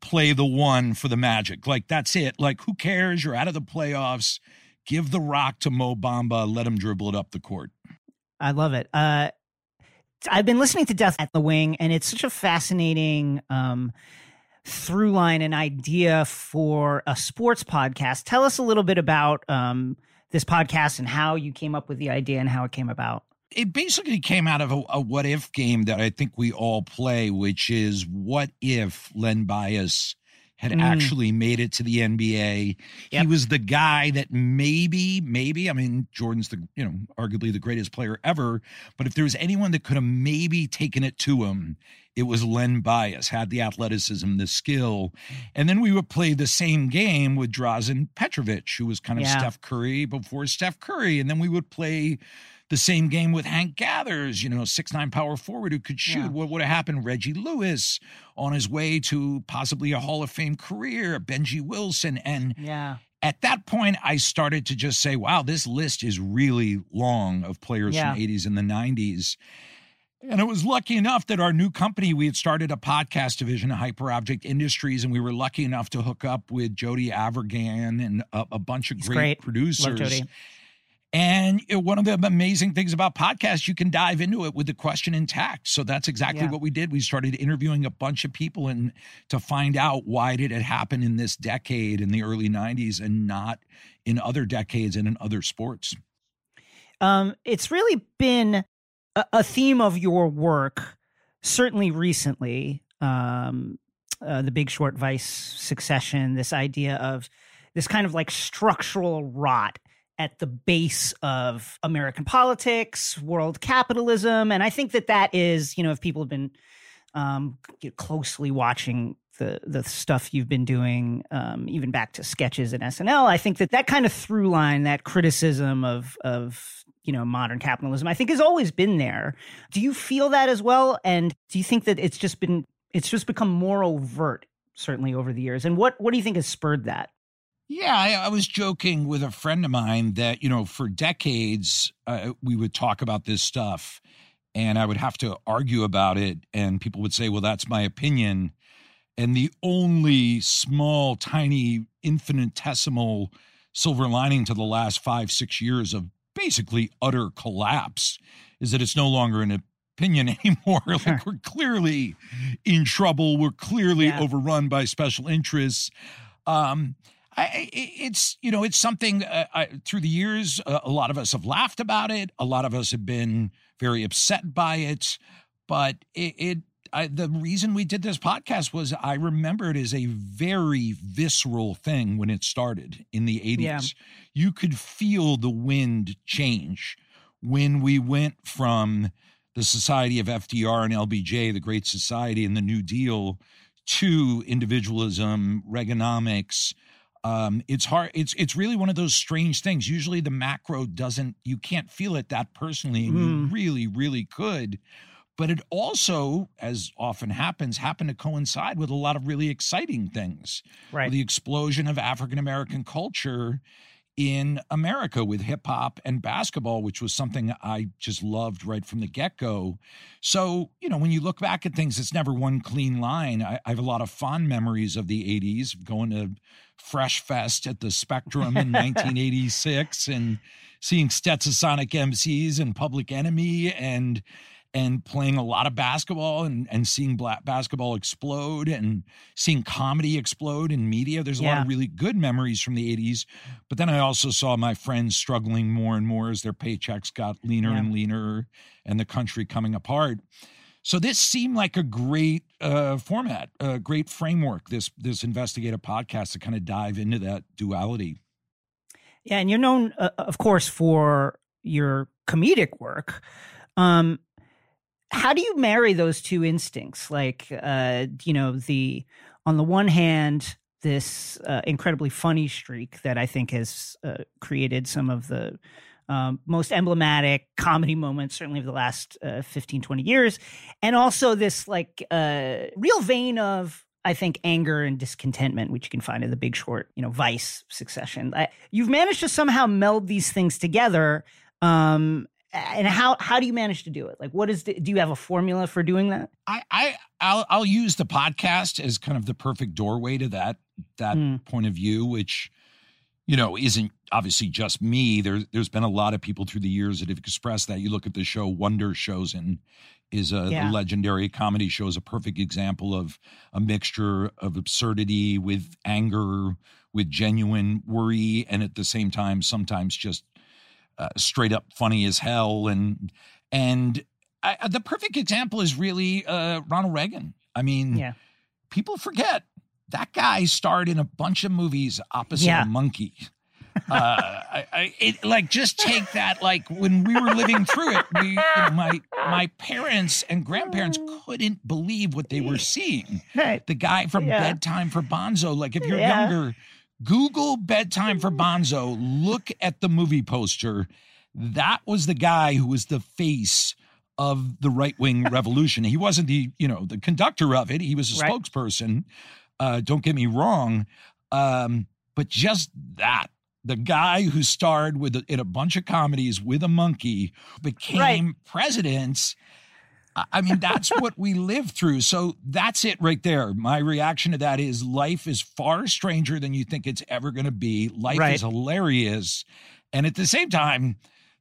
play the one for the Magic. Like that's it. Like who cares? You're out of the playoffs. Give the rock to Mo Bamba. Let him dribble it up the court. I love it. Uh, I've been listening to Death at the Wing, and it's such a fascinating um, through line and idea for a sports podcast. Tell us a little bit about um, this podcast and how you came up with the idea and how it came about? It basically came out of a, a what if game that I think we all play, which is what if Len Bias had mm. actually made it to the NBA. Yep. He was the guy that maybe, maybe, I mean, Jordan's the, you know, arguably the greatest player ever. But if there was anyone that could have maybe taken it to him, it was Len Bias, had the athleticism, the skill. And then we would play the same game with Drazen Petrovic, who was kind of yeah. Steph Curry before Steph Curry. And then we would play the same game with Hank Gathers, you know, six nine power forward who could shoot. Yeah. What would have happened? Reggie Lewis on his way to possibly a Hall of Fame career, Benji Wilson. And yeah. At that point, I started to just say, wow, this list is really long of players yeah. from 80s and the 90s. And it was lucky enough that our new company, we had started a podcast division of Hyperobject Industries, and we were lucky enough to hook up with Jody Avirgan and a, a bunch of great, great, producers. And one of the amazing things about podcasts, you can dive into it with the question intact. So that's exactly yeah. what we did. We started interviewing a bunch of people and to find out why did it happen in this decade in the early 90s and not in other decades and in other sports. Um, it's really been a, a theme of your work, certainly recently. Um, uh, the Big Short Vice succession, this idea of this kind of like structural rot at the base of American politics, world capitalism, and I think that that is, you know, if people have been um, closely watching the the stuff you've been doing, um, even back to sketches and SNL, I think that that kind of through line, that criticism of of you know modern capitalism, I think has always been there. Do you feel that as well? And do you think that it's just been it's just become more overt, certainly over the years? And what what do you think has spurred that? Yeah, I, I, was joking with a friend of mine that, you know, for decades, uh, we would talk about this stuff and I would have to argue about it. And people would say, well, that's my opinion. And the only small, tiny, infinitesimal silver lining to the last five, six years of basically utter collapse is that it's no longer an opinion anymore. like we're clearly in trouble. We're clearly yeah. overrun by special interests. Um, I, it's you know it's something uh, I, through the years uh, a lot of us have laughed about it a lot of us have been very upset by it but it, it I, the reason we did this podcast was I remember it as a very visceral thing when it started in the 80s. Yeah. You could feel the wind change when we went from the Society of FDR and LBJ, the Great Society and the New Deal, to individualism, Reaganomics. Um, it's hard. It's it's really one of those strange things. Usually, the macro doesn't. You can't feel it that personally, and mm. you really, really could. But it also, as often happens, happened to coincide with a lot of really exciting things. Right. The explosion of African American culture in America with hip hop and basketball, which was something I just loved right from the get go. So, you know, when you look back at things, it's never one clean line. I, I, have a lot of fond memories of the 80s, going to Fresh Fest at the Spectrum in 1986 and seeing Stetsasonic MCs and Public Enemy and and playing a lot of basketball and, and seeing black basketball explode and seeing comedy explode in media. There's a yeah. lot of really good memories from the 80s. But then I also saw my friends struggling more and more as their paychecks got leaner yeah. and leaner and the country coming apart. So this seemed like a great uh, format, a great framework. This this investigative podcast to kind of dive into that duality. Yeah, and you're known, uh, of course, for your comedic work. Um, how do you marry those two instincts? Like, uh, you know, the on the one hand, this uh, incredibly funny streak that I think has uh, created some of the um, most emblematic comedy moments, certainly of the last uh, 15, 20 years. And also this like uh, real vein of, I think, anger and discontentment, which you can find in the big short, you know, vice succession. I, you've managed to somehow meld these things together. Um, and how how do you manage to do it like what is the, do you have a formula for doing that i i I'll, I'll use the podcast as kind of the perfect doorway to that that mm. point of view which you know isn't obviously just me there there's been a lot of people through the years that have expressed that you look at the show Wonder Showzen and is a yeah. legendary comedy show is a perfect example of a mixture of absurdity with anger with genuine worry and at the same time sometimes just uh, straight up funny as hell and and I, uh, the perfect example is really uh, Ronald Reagan. I mean, yeah. people forget that guy starred in a bunch of movies opposite yeah. a monkey. uh, I, I, it, like just take that. Like when we were living through it, we, you know, my my parents and grandparents couldn't believe what they were seeing. Right. The guy from yeah. Bedtime for Bonzo. Like if you're yeah. younger, Google bedtime for Bonzo. Look at the movie poster. That was the guy who was the face of the right wing revolution. He wasn't the you know the conductor of it. He was a right. spokesperson. Uh, don't get me wrong, um, but just that the guy who starred with in a bunch of comedies with a monkey became right. president I mean, that's what we live through. So that's it right there. My reaction to that is life is far stranger than you think it's ever going to be. Life right. is hilarious. And at the same time,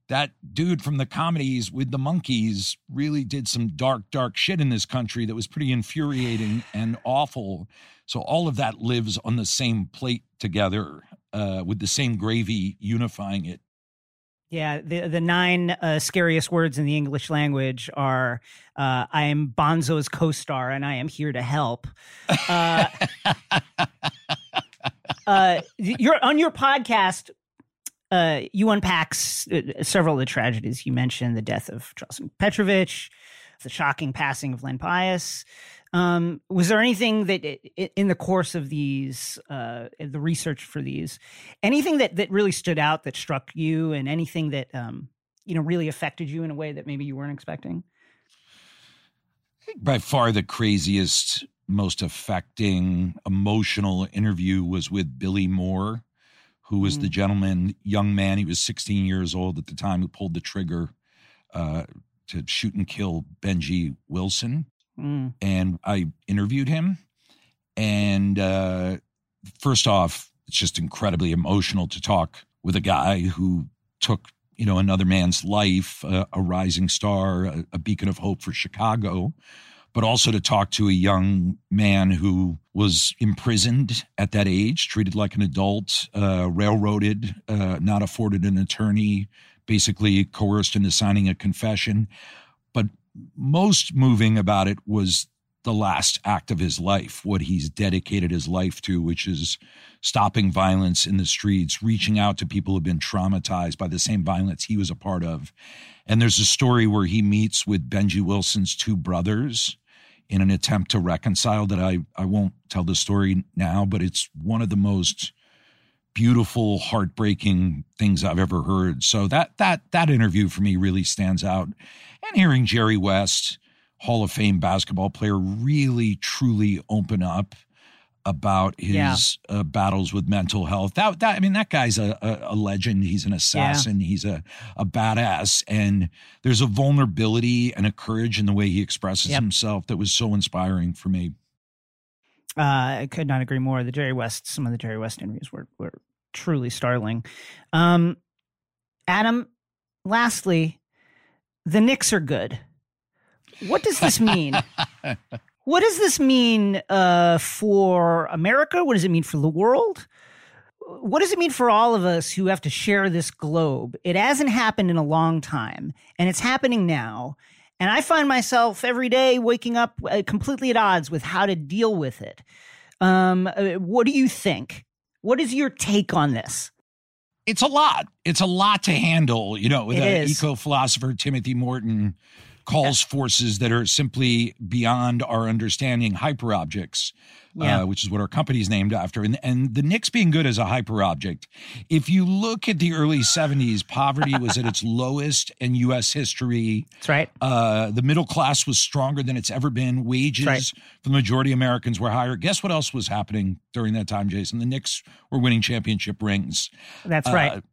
that dude from the comedies with the monkeys really did some dark, dark shit in this country that was pretty infuriating and awful. So all of that lives on the same plate together uh, with the same gravy unifying it. Yeah, the the nine uh, scariest words in the English language are uh, "I am Bonzo's co-star and I am here to help." Uh, uh you're on your podcast. Uh, you unpack uh, several of the tragedies you mentioned: the death of Charles Petrovich, the shocking passing of Len Bias. Um, was there anything that in the course of these, uh, the research for these, anything that that really stood out that struck you, and anything that um, you know really affected you in a way that maybe you weren't expecting? By far, the craziest, most affecting, emotional interview was with Billy Moore, who was mm. the gentleman, young man. He was 16 years old at the time, who pulled the trigger uh, to shoot and kill Benji Wilson. Mm. And I interviewed him. And uh, first off, it's just incredibly emotional to talk with a guy who took, you know, another man's life, a rising star, a, a beacon of hope for Chicago, but also to talk to a young man who was imprisoned at that age, treated like an adult, uh, railroaded, uh, not afforded an attorney, basically coerced into signing a confession. But most moving about it was the last act of his life, what he's dedicated his life to, which is stopping violence in the streets, reaching out to people who've been traumatized by the same violence he was a part of. And there's a story where he meets with Benji Wilson's two brothers in an attempt to reconcile that I, I won't tell the story now, but it's one of the most beautiful, heartbreaking things I've ever heard. So that that that interview for me really stands out. And hearing Jerry West, Hall of Fame basketball player, really truly open up about his yeah. uh, battles with mental health. That, that I mean, that guy's a, a, a legend. He's an assassin. Yeah. He's a, a badass. And there's a vulnerability and a courage in the way he expresses yep. himself that was so inspiring for me. Uh, I could not agree more. The Jerry West, some of the Jerry West interviews were, were truly startling. Um, Adam, lastly, the Knicks are good. What does this mean? What does this mean uh, for America? What does it mean for the world? What does it mean for all of us who have to share this globe? It hasn't happened in a long time, and it's happening now. And I find myself every day waking up uh, completely at odds with how to deal with it. Um, uh, what do you think? What is your take on this? It's a lot. It's a lot to handle. You know, with eco philosopher Timothy Morton calls yeah. forces that are simply beyond our understanding hyperobjects. Yeah. Uh, which is what our company is named after. And, and the Knicks being good as a hyperobject. If you look at the early 70s, poverty was at its lowest in U.S. history. That's right. Uh, the middle class was stronger than it's ever been. Wages right. for the majority of Americans were higher. Guess what else was happening during that time, Jason? The Knicks were winning championship rings. That's uh, right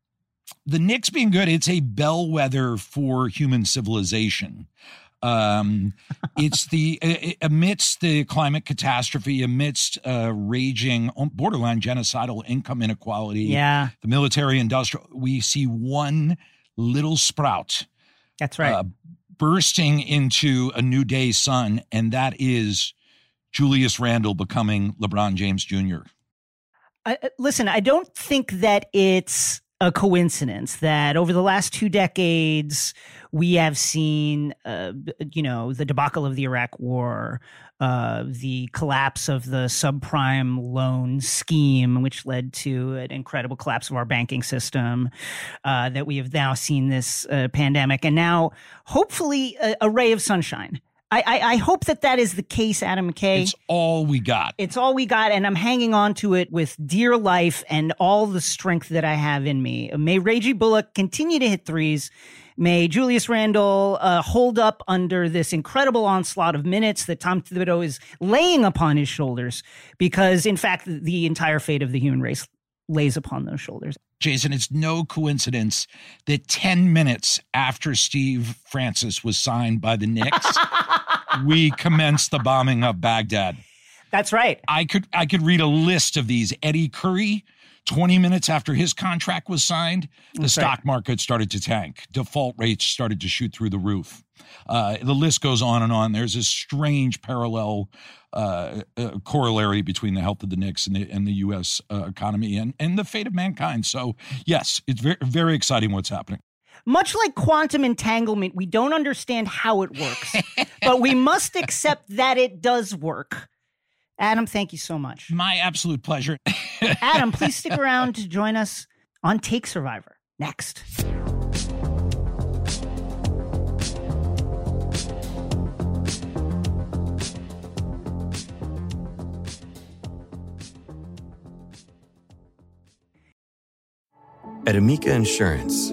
the Knicks being good, it's a bellwether for human civilization. Um, it's the amidst the climate catastrophe, amidst uh, raging, um, borderline genocidal income inequality. Yeah, the military industrial. We see one little sprout. That's right. Uh, bursting into a new day sun, and that is Julius Randle becoming LeBron James Jr. Uh, listen, I don't think that it's a coincidence that over the last two decades we have seen, uh, you know, the debacle of the Iraq War, uh, the collapse of the subprime loan scheme, which led to an incredible collapse of our banking system. Uh, that we have now seen this uh, pandemic, and now hopefully a, a ray of sunshine I, I, I, hope that that is the case, Adam McKay. It's all we got. It's all we got, and I'm hanging on to it with dear life and all the strength that I have in me. May Reggie Bullock continue to hit threes. May Julius Randle uh, hold up under this incredible onslaught of minutes that Tom Thibodeau is laying upon his shoulders, because in fact, the entire fate of the human race lays upon those shoulders. Jason, it's no coincidence that 10 minutes after Steve Francis was signed by the Knicks, we commenced the bombing of Baghdad. That's right. I could I could read a list of these. Eddie Curry, 20 minutes after his contract was signed, the That's stock right. market started to tank. Default rates started to shoot through the roof. Uh, the list goes on and on. There's a strange parallel uh, uh, corollary between the health of the Knicks and the, and the U.S. Uh, economy and, and the fate of mankind. So, yes, it's very, very exciting what's happening. Much like quantum entanglement, we don't understand how it works, but we must accept that it does work. Adam, thank you so much. My absolute pleasure. Adam, please stick around to join us on Take Survivor next. At Amica Insurance,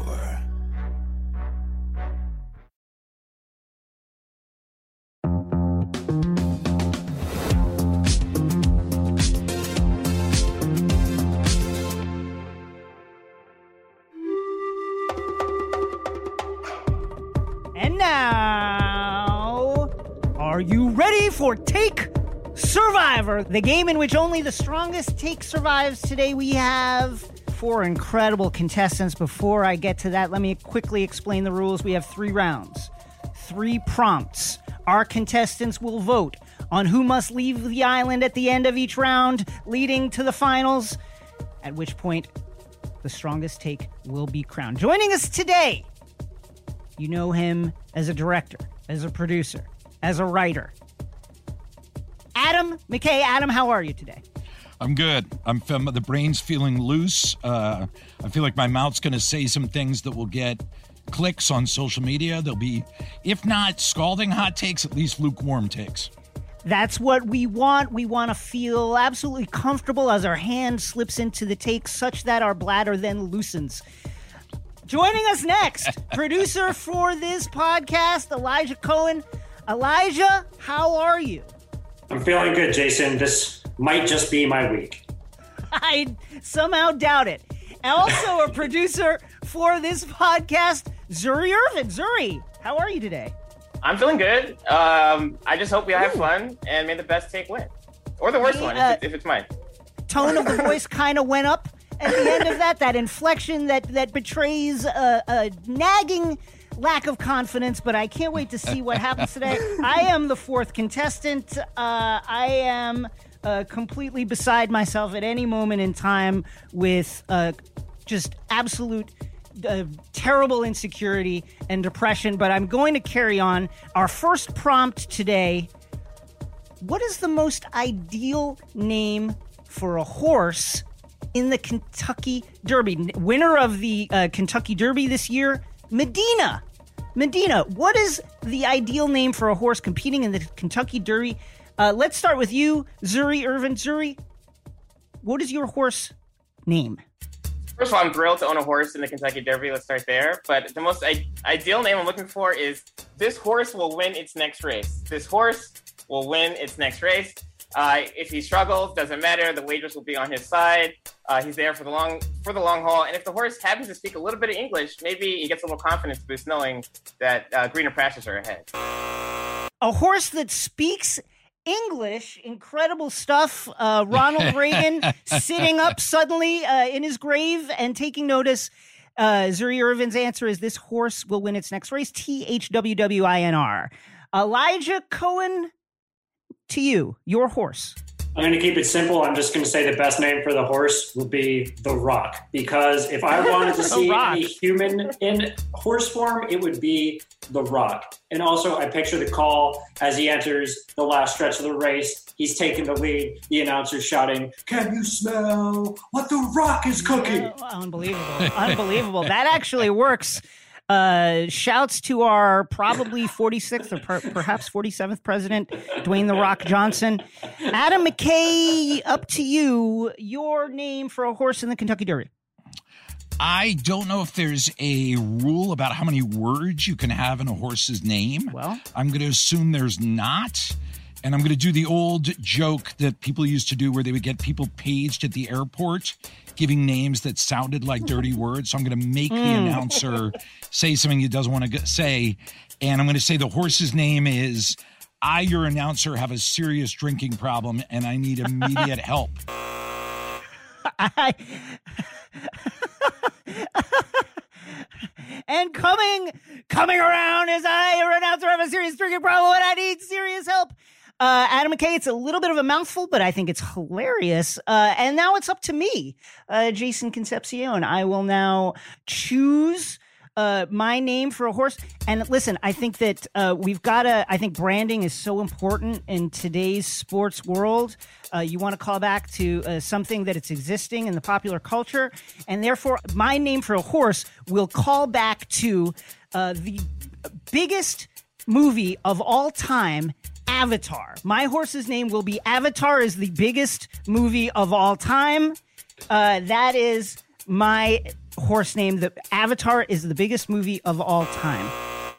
For Take Survivor, the game in which only the strongest take survives. Today we have four incredible contestants. Before I get to that, let me quickly explain the rules. We have three rounds, three prompts. Our contestants will vote on who must leave the island at the end of each round, leading to the finals, at which point the strongest take will be crowned. Joining us today, you know him as a director, as a producer, as a writer. Adam McKay. Adam, how are you today? I'm good. I'm the brain's feeling loose. Uh, I feel like my mouth's going to say some things that will get clicks on social media. There'll be, if not scalding hot takes, at least lukewarm takes. That's what we want. We want to feel absolutely comfortable as our hand slips into the take, such that our bladder then loosens. Joining us next, producer for this podcast, Elijah Cohen. Elijah, how are you? I'm feeling good, Jason. This might just be my week. I somehow doubt it. Also, a producer for this podcast, Zuri Irvin. Zuri, how are you today? I'm feeling good. Um, I just hope we have fun and may the best take win, or the worst one if, it, if it's mine. Tone of the voice kind of went up at the end of that. That inflection that that betrays a, a nagging lack of confidence, but I can't wait to see what happens today. I am the fourth contestant. Uh, I am uh, completely beside myself at any moment in time with uh, just absolute. Uh, terrible insecurity and depression, but I'm going to carry on. Our first prompt today What is the most ideal name for a horse in the Kentucky Derby? Winner of the uh, Kentucky Derby this year, Medina. Medina, what is the ideal name for a horse competing in the Kentucky Derby? Uh, let's start with you, Zuri Irvin. Zuri, what is your horse name? First of all, I'm thrilled to own a horse in the Kentucky Derby. Let's start there. But the most I- ideal name I'm looking for is this horse will win its next race. This horse will win its next race. Uh, if he struggles, doesn't matter. The wagers will be on his side. Uh, he's there for the long for the long haul. And if the horse happens to speak a little bit of English, maybe he gets a little confidence boost knowing that uh, greener pastures are ahead. A horse that speaks English, incredible stuff. Uh, Ronald Reagan sitting up suddenly uh, in his grave and taking notice. Uh, Zuri Irvin's answer is this horse will win its next race. T H W W I N R. Elijah Cohen to you, your horse. I'm going to keep it simple. I'm just going to say the best name for the horse would be The Rock. Because if I wanted to see a human in horse form, it would be The Rock. And also, I picture the call as he enters the last stretch of the race. He's taking the lead. The announcer's shouting, Can you smell what The Rock is cooking? Oh, unbelievable. unbelievable. That actually works uh, shouts to our probably 46th or per- perhaps 47th president, Dwayne The Rock Johnson. Adam McKay, up to you. Your name for a horse in the Kentucky Derby. I don't know if there's a rule about how many words you can have in a horse's name. Well, I'm going to assume there's not. And I'm going to do the old joke that people used to do where they would get people paged at the airport giving names that sounded like dirty words. So I'm going to make mm. the hmm. announcer say something he doesn't want to say. And I'm going to say the horse's name is I, your announcer, have a serious drinking problem and I need immediate help. I. and coming, coming around is I, your announcer, have a serious drinking problem and I need serious help. Uh, Adam McKay, it's a little bit of a mouthful, but I think it's hilarious. Uh, and now it's up to me, uh, Jason Concepcion. I will now choose uh, my name for a horse. And listen, I think that uh, we've got to, I think branding is so important in today's sports world. Uh, you want to call back to uh, something that it's existing in the popular culture. And therefore, my name for a horse will call back to uh, the biggest movie of all time Avatar. My horse's name will be Avatar is the biggest movie of all time. Uh, that is my horse name. The Avatar is the biggest movie of all time.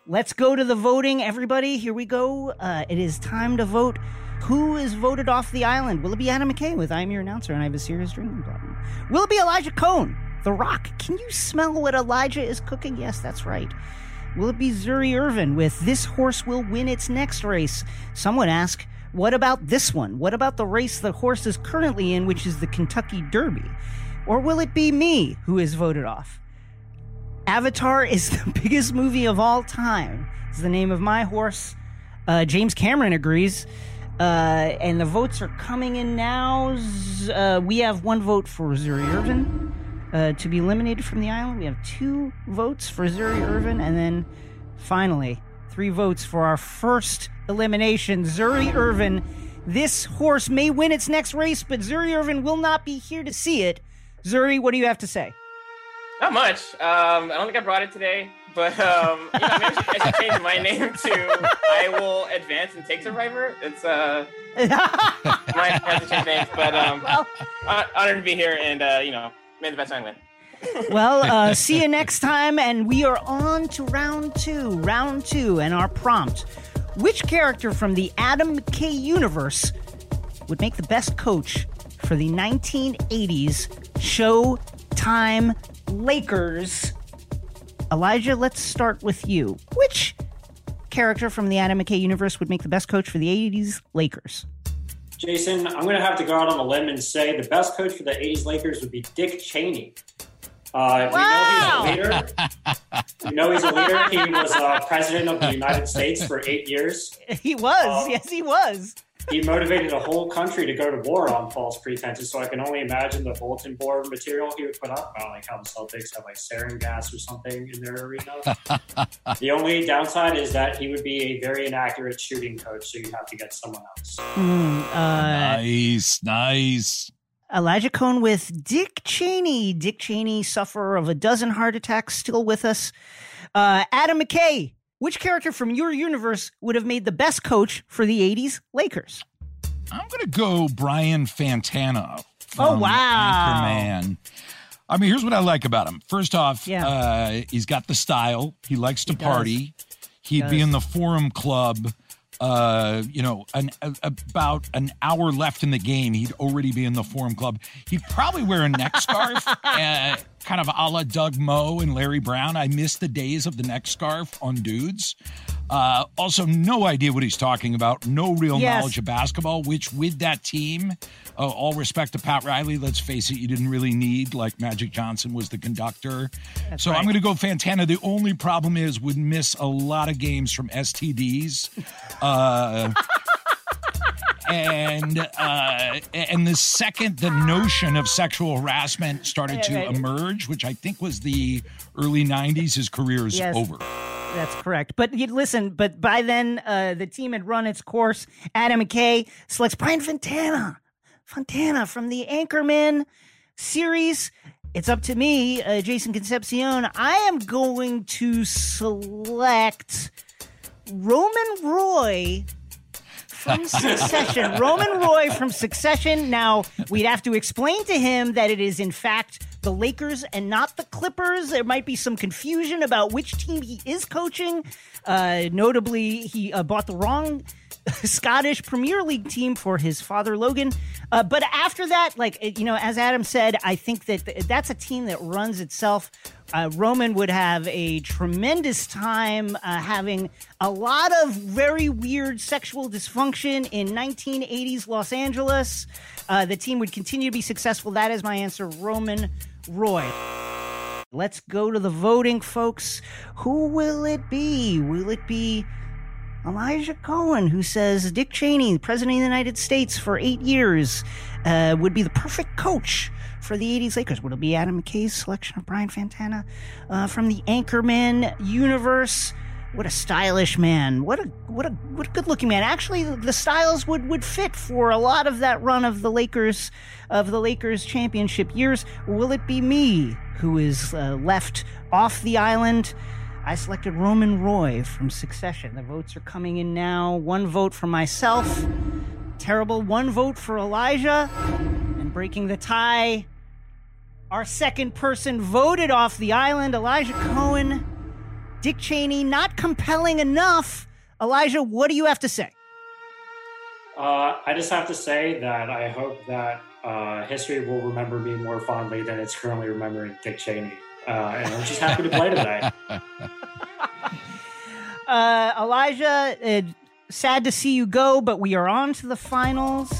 Let's go to the voting, everybody. Here we go. Uh, it is time to vote. Who is voted off the island? Will it be Adam McKay with I'm your announcer and I have a serious drinking problem? Will it be Elijah Cohen? The Rock. Can you smell what Elijah is cooking? Yes, that's right. Will it be Zuri Irvin with This Horse Will Win Its Next Race? Some would ask, What about this one? What about the race the horse is currently in, which is the Kentucky Derby? Or will it be me who is voted off? Avatar is the biggest movie of all time. It's the name of my horse. Uh, James Cameron agrees. Uh, and the votes are coming in now. Uh, we have one vote for Zuri Irvin uh, to be eliminated from the island. We have two votes for Zuri Irvin. And then finally, three votes for our first elimination Zuri Irvin. This horse may win its next race, but Zuri Irvin will not be here to see it. Zuri, what do you have to say? Not much. Um, I don't think I brought it today, but um, you know, I should, I should change my name to I will advance and take Survivor. It's uh, to change names, but um, well, honored to be here, and uh, you know, may the best man win. well, uh, see you next time, and we are on to round two. Round two, and our prompt: Which character from the Adam McKay universe would make the best coach for the 1980s Showtime Lakers. Elijah, let's start with you. Which character from the Adam McKay universe would make the best coach for the 80s Lakers? Jason, I'm going to have to go out on a limb and say the best coach for the 80s Lakers would be Dick Cheney. Uh, wow. We know he's a leader. we know he's a leader. He was uh, president of the United States for eight years. He was. Um, yes, he was he motivated a whole country to go to war on false pretenses. So I can only imagine the bulletin board material he would put up about like how the Celtics have like sarin gas or something in their arena. the only downside is that he would be a very inaccurate shooting coach, so you'd have to get someone else. Mm, uh, nice, nice. Elijah Cohen with Dick Cheney. Dick Cheney, sufferer of a dozen heart attacks, still with us. Uh, Adam McKay, which character from your universe would have made the best coach for the 80s Lakers? I'm going to go Brian Fantana. Oh, wow. Anchorman. I mean, here's what I like about him. First off, yeah. uh, he's got the style. He likes to he party. Does. He'd he be in the Forum Club uh, you know, an, a, about an hour left in the game, he'd already be in the Forum Club. He'd probably wear a neck scarf, uh, kind of a la Doug Moe and Larry Brown. I miss the days of the neck scarf on dudes. Uh, also, no idea what he's talking about. No real yes. knowledge of basketball, which with that team, uh, all respect to Pat Riley, let's face it, you didn't really need. Like Magic Johnson was the conductor. That's so right. I'm going to go Fantana. The only problem is would miss a lot of games from STDs. Uh, and uh, and the second the notion of sexual harassment started to emerge, which I think was the early '90s, his career is yes. over. That's correct. But you listen, but by then uh, the team had run its course. Adam McKay selects Brian Fantana. Fantana from the Anchorman series. It's up to me, uh, Jason Concepcion. I am going to select Roman Roy from Succession. Roman Roy from Succession. Now, we'd have to explain to him that it is, in fact, the Lakers and not the Clippers. There might be some confusion about which team he is coaching. Uh, notably, he uh, bought the wrong Scottish Premier League team for his father Logan. Uh, but after that, like you know, as Adam said, I think that th- that's a team that runs itself. Uh, Roman would have a tremendous time uh, having a lot of very weird sexual dysfunction in 1980s Los Angeles. Uh, the team would continue to be successful. That is my answer, Roman Roy. Let's go to the voting, folks. Who will it be? Will it be Elijah Cohen, who says Dick Cheney, President of the United States for eight years, uh, would be the perfect coach for the 80s Lakers? Would it be Adam McKay's selection of Brian Fantana uh, from the Anchorman universe? What a stylish man! What a what a what a good looking man. Actually, the styles would would fit for a lot of that run of the Lakers of the Lakers championship years. Will it be me who is uh, left off the island? I selected Roman Roy from Succession. The votes are coming in now. One vote for myself. Terrible. One vote for Elijah. And breaking the tie, our second person voted off the island, Elijah Cohen. Dick Cheney, not compelling enough. Elijah, what do you have to say? Uh, I just have to say that I hope that uh, history will remember me more fondly than it's currently remembering Dick Cheney. Uh, and I'm just happy to play today. uh, Elijah, uh, sad to see you go, but we are on to the finals.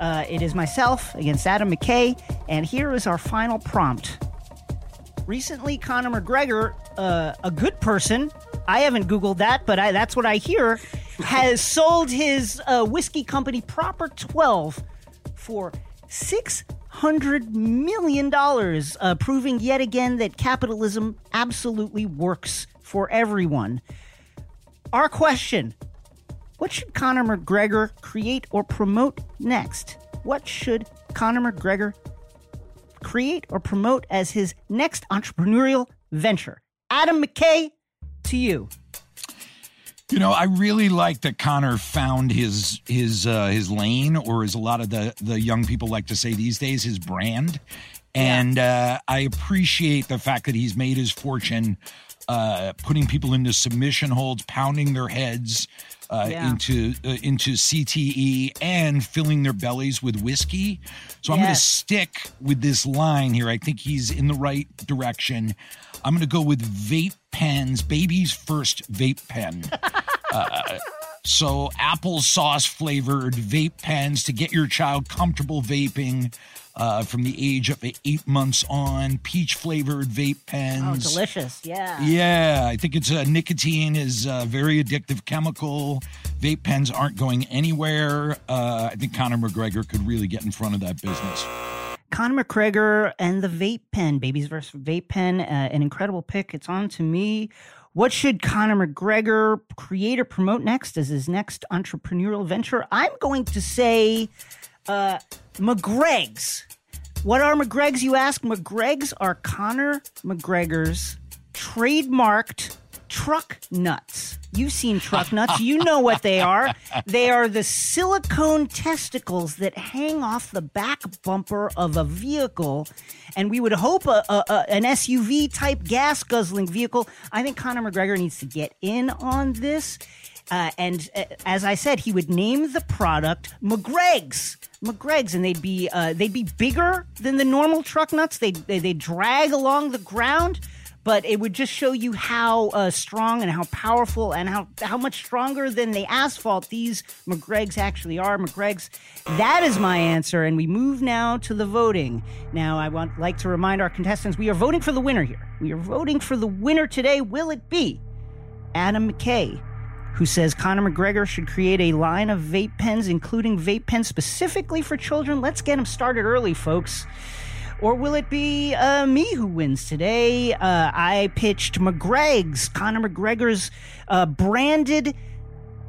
Uh, it is myself against Adam McKay, and here is our final prompt. Recently, Conor McGregor, uh, a good person, I haven't Googled that, but I, that's what I hear, has sold his uh, whiskey company Proper 12 for $600 million, uh, proving yet again that capitalism absolutely works for everyone. Our question What should Conor McGregor create or promote next? What should Conor McGregor create or promote as his next entrepreneurial venture? Adam McKay, to you. You know, I really like that Conor found his his uh, his lane, or as a lot of the the young people like to say these days, his brand. And uh, I appreciate the fact that he's made his fortune uh, putting people into submission holds, pounding their heads uh, yeah. into uh, into CTE, and filling their bellies with whiskey. So yes. I'm going to stick with this line here. I think he's in the right direction. I'm going to go with vape pens, baby's first vape pen. uh, so applesauce flavored vape pens to get your child comfortable vaping uh, from the age of eight months on. Peach flavored vape pens. Oh, delicious! Yeah. Yeah, I think it's uh, nicotine is a very addictive chemical. Vape pens aren't going anywhere. Uh, I think Conor McGregor could really get in front of that business. Conor McGregor and the vape pen, babies versus vape pen, uh, an incredible pick. It's on to me. What should Conor McGregor create or promote next as his next entrepreneurial venture? I'm going to say uh, McGreg's. What are McGreg's, you ask? McGreg's are Conor McGregor's trademarked truck nuts. You've seen truck nuts. You know what they are. They are the silicone testicles that hang off the back bumper of a vehicle. And we would hope a, a, a, an SUV type gas guzzling vehicle. I think Conor McGregor needs to get in on this. Uh, and uh, as I said, he would name the product McGreg's. McGreg's, and they'd be uh, they'd be bigger than the normal truck nuts. They they drag along the ground, but it would just show you how uh, strong and how powerful and how how much stronger than the asphalt these McGreg's actually are. McGreg's. That is my answer, and we move now to the voting. Now, I want like to remind our contestants we are voting for the winner here. We are voting for the winner today. Will it be Adam McKay? who says Conor McGregor should create a line of vape pens, including vape pens specifically for children. Let's get them started early, folks. Or will it be uh, me who wins today? Uh, I pitched McGreg's, Conor McGregor's uh, branded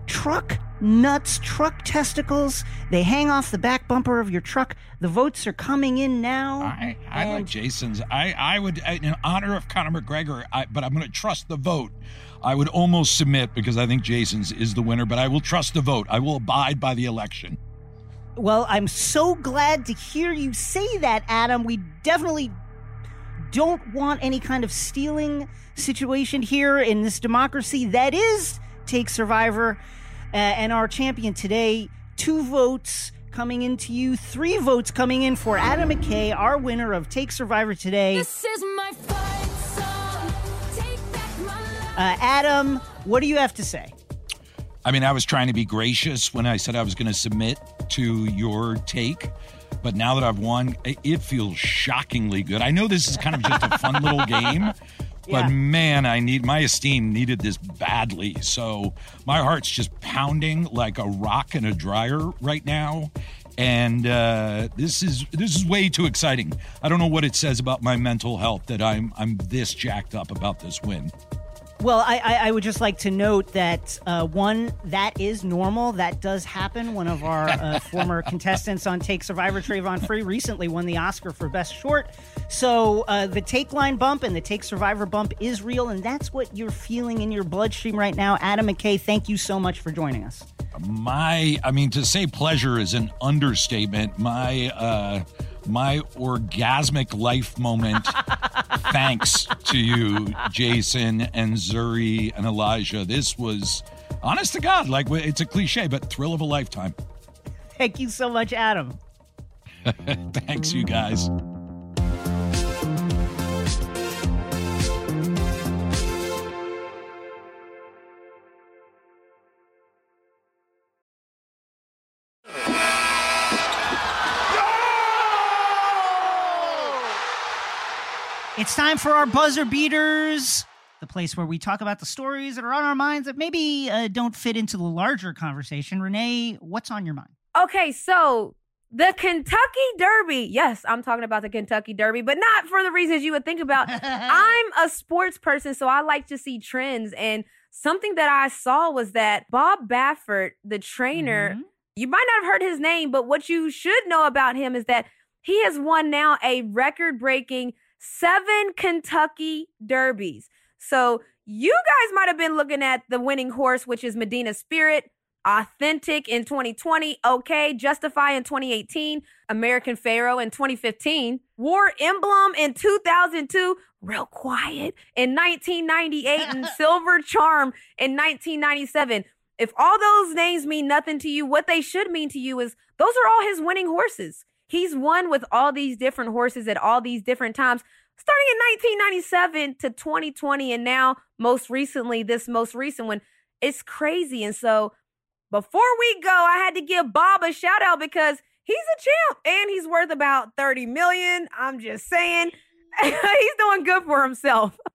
truck nuts, truck testicles. They hang off the back bumper of your truck. The votes are coming in now. I, I and... like Jason's. I, I would, in honor of Conor McGregor, I, but I'm going to trust the vote. I would almost submit because I think Jason's is the winner, but I will trust the vote. I will abide by the election. Well, I'm so glad to hear you say that, Adam. We definitely don't want any kind of stealing situation here in this democracy that is Take Survivor. Uh, and our champion today, two votes coming into you, three votes coming in for Adam McKay, our winner of Take Survivor today. This is my fight song. Take that mother. Uh, Adam, what do you have to say? I mean, I was trying to be gracious when I said I was going to submit to your take. But now that I've won, it feels shockingly good. I know this is kind of just a fun little game, but man, I need my esteem needed this badly. So my heart's just pounding like a rock in a dryer right now. And uh, this is this is way too exciting. I don't know what it says about my mental health that I'm I'm this jacked up about this win. Well, I, I, I, would just like to note that uh, one, that is normal. That does happen. One of our uh, former contestants on Take Survivor, Travon Free, recently won the Oscar for Best Short. So uh, the Takeline bump and the Take Survivor bump is real, and that's what you're feeling in your bloodstream right now. Adam McKay, thank you so much for joining us. My, I mean, to say pleasure is an understatement. My, uh, my orgasmic life moment. thanks to you, Jason and Zuri and Elijah. This was, honest to God, like it's a cliche, but thrill of a lifetime. Thank you so much, Adam. thanks, you guys. It's time for our buzzer beaters, the place where we talk about the stories that are on our minds that maybe uh, don't fit into the larger conversation. Renee, what's on your mind? Okay, so the Kentucky Derby. Yes, I'm talking about the Kentucky Derby, but not for the reasons you would think about. I'm a sports person, so I like to see trends. And something that I saw was that Bob Baffert, the trainer, Mm-hmm. you might not have heard his name, but what you should know about him is that he has won now a record breaking seven Kentucky Derbies. So you guys might have been looking at the winning horse, which is Medina Spirit, Authentic in 2020, Okay, Justify in 2018, American Pharoah in 2015, War Emblem in 2002, Real Quiet in 1998, and Silver Charm in 1997. If all those names mean nothing to you, what they should mean to you is those are all his winning horses. He's won with all these different horses at all these different times, starting in 1997 to 2020, and now most recently, this most recent one. It's crazy. And so before we go, I had to give Bob a shout out because he's a champ and he's worth about 30 million. I'm just saying. he's doing good for himself.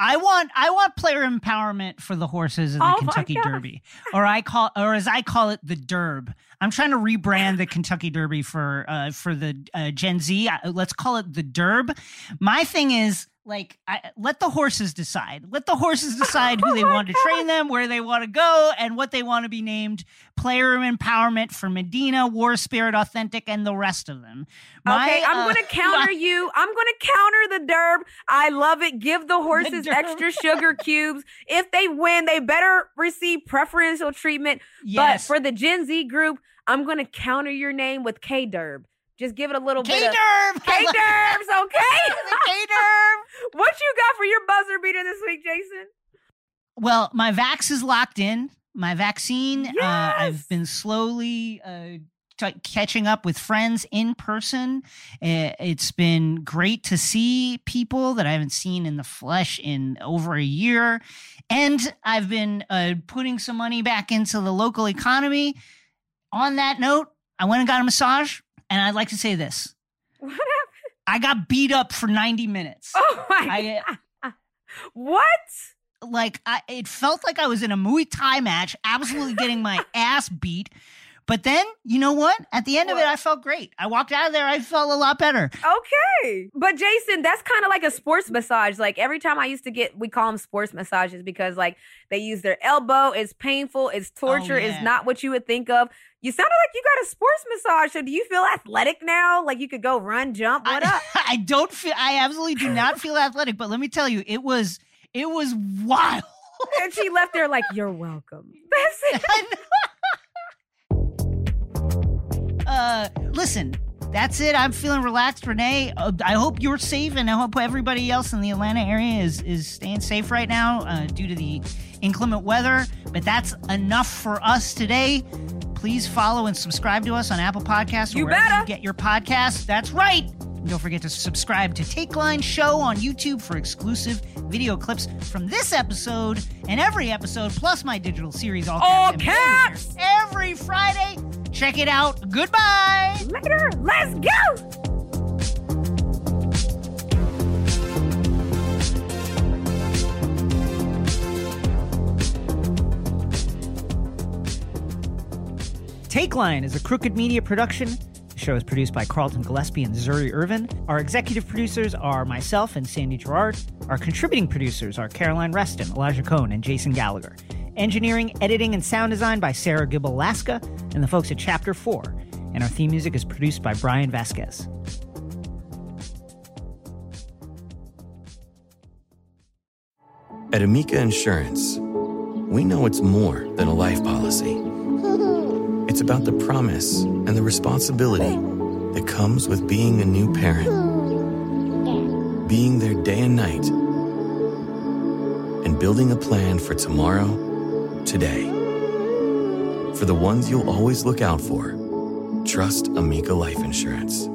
I want I want player empowerment for the horses in the Oh Kentucky. Derby, or I call or as I call it the Derb. I'm trying to rebrand the Kentucky Derby for uh, for the uh, Gen Z. Uh, Let's call it the Derb. My thing is like I, let the horses decide. Let the horses decide who they Oh want to train them, where they want to go, and what they want to be named. Player empowerment for Medina, War Spirit, Authentic, and the rest of them. My, okay, I'm uh, going to counter my- you. I'm going to counter the derb. I love it. Give the horses derb. extra sugar cubes. If they win, they better receive preferential treatment. Yes. But for the Gen Z group, I'm going to counter your name with K Derb. Just give it a little bit of K-Derb! K Derbs, okay? K-Derb! what you got for your buzzer beater this week, Jason? Well, my vax is locked in. My vaccine. Uh, Yes! I've been slowly uh, t- catching up with friends in person. Uh, It's been great to see people that I haven't seen in the flesh in over a year, and I've been uh, putting some money back into the local economy. On that note, I went and got a massage, and I'd like to say this: What happened? I got beat up for ninety minutes. Oh my I, uh, What? like I, it felt like I was in a Muay Thai match, absolutely getting my ass beat. But then, you know what? At the end of it, I felt great. I walked out of there, I felt a lot better. Okay. But Jason, that's kind of like a sports massage. Like every time I used to get, we call them sports massages because like they use their elbow. It's painful. It's oh, torture. yeah. It's not what you would think of. You sounded like you got a sports massage. So do you feel athletic now? Like you could go run, jump? What I, up? I don't feel. I absolutely do not feel athletic. But let me tell you, it was it was wild. and she left there like, you're welcome. That's it. Uh, listen, that's it. I'm feeling relaxed, Renee. Uh, I hope you're safe, and I hope everybody else in the Atlanta area is is staying safe right now uh, due to the inclement weather. But that's enough for us today. Please follow and subscribe to us on Apple Podcasts. or You better. You get your podcast. That's right. And don't forget to subscribe to Takeline Show on YouTube for exclusive video clips from this episode and every episode, plus my digital series, all All caps, caps. every Friday. Check it out. Goodbye. Later. Let's go. Takeline is a crooked media production. The show is produced by Carlton Gillespie and Zuri Irvin. Our executive producers are myself and Sandy Girard. Our contributing producers are Caroline Reston, Elijah Cohn, and Jason Gallagher. Engineering, editing, and sound design by Sarah Gibble Laska and the folks at Chapter 4. And our theme music is produced by Brian Vasquez. At Amica Insurance, we know it's more than a life policy. It's about the promise and the responsibility that comes with being a new parent, being there day and night, and building a plan for tomorrow, today. For the ones you'll always look out for, trust Amica Life Insurance.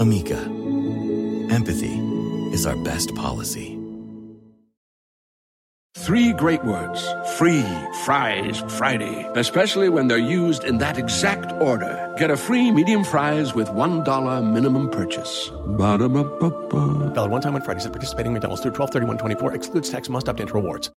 Amica, empathy is our best policy. Three great words. Free fries Friday. Especially when they're used in that exact order. Get a free medium fries with $1 minimum purchase. Ba-da-ba-ba-ba. Valid one time on Fridays at participating McDonald's through 12 31 24 excludes tax must opt into rewards.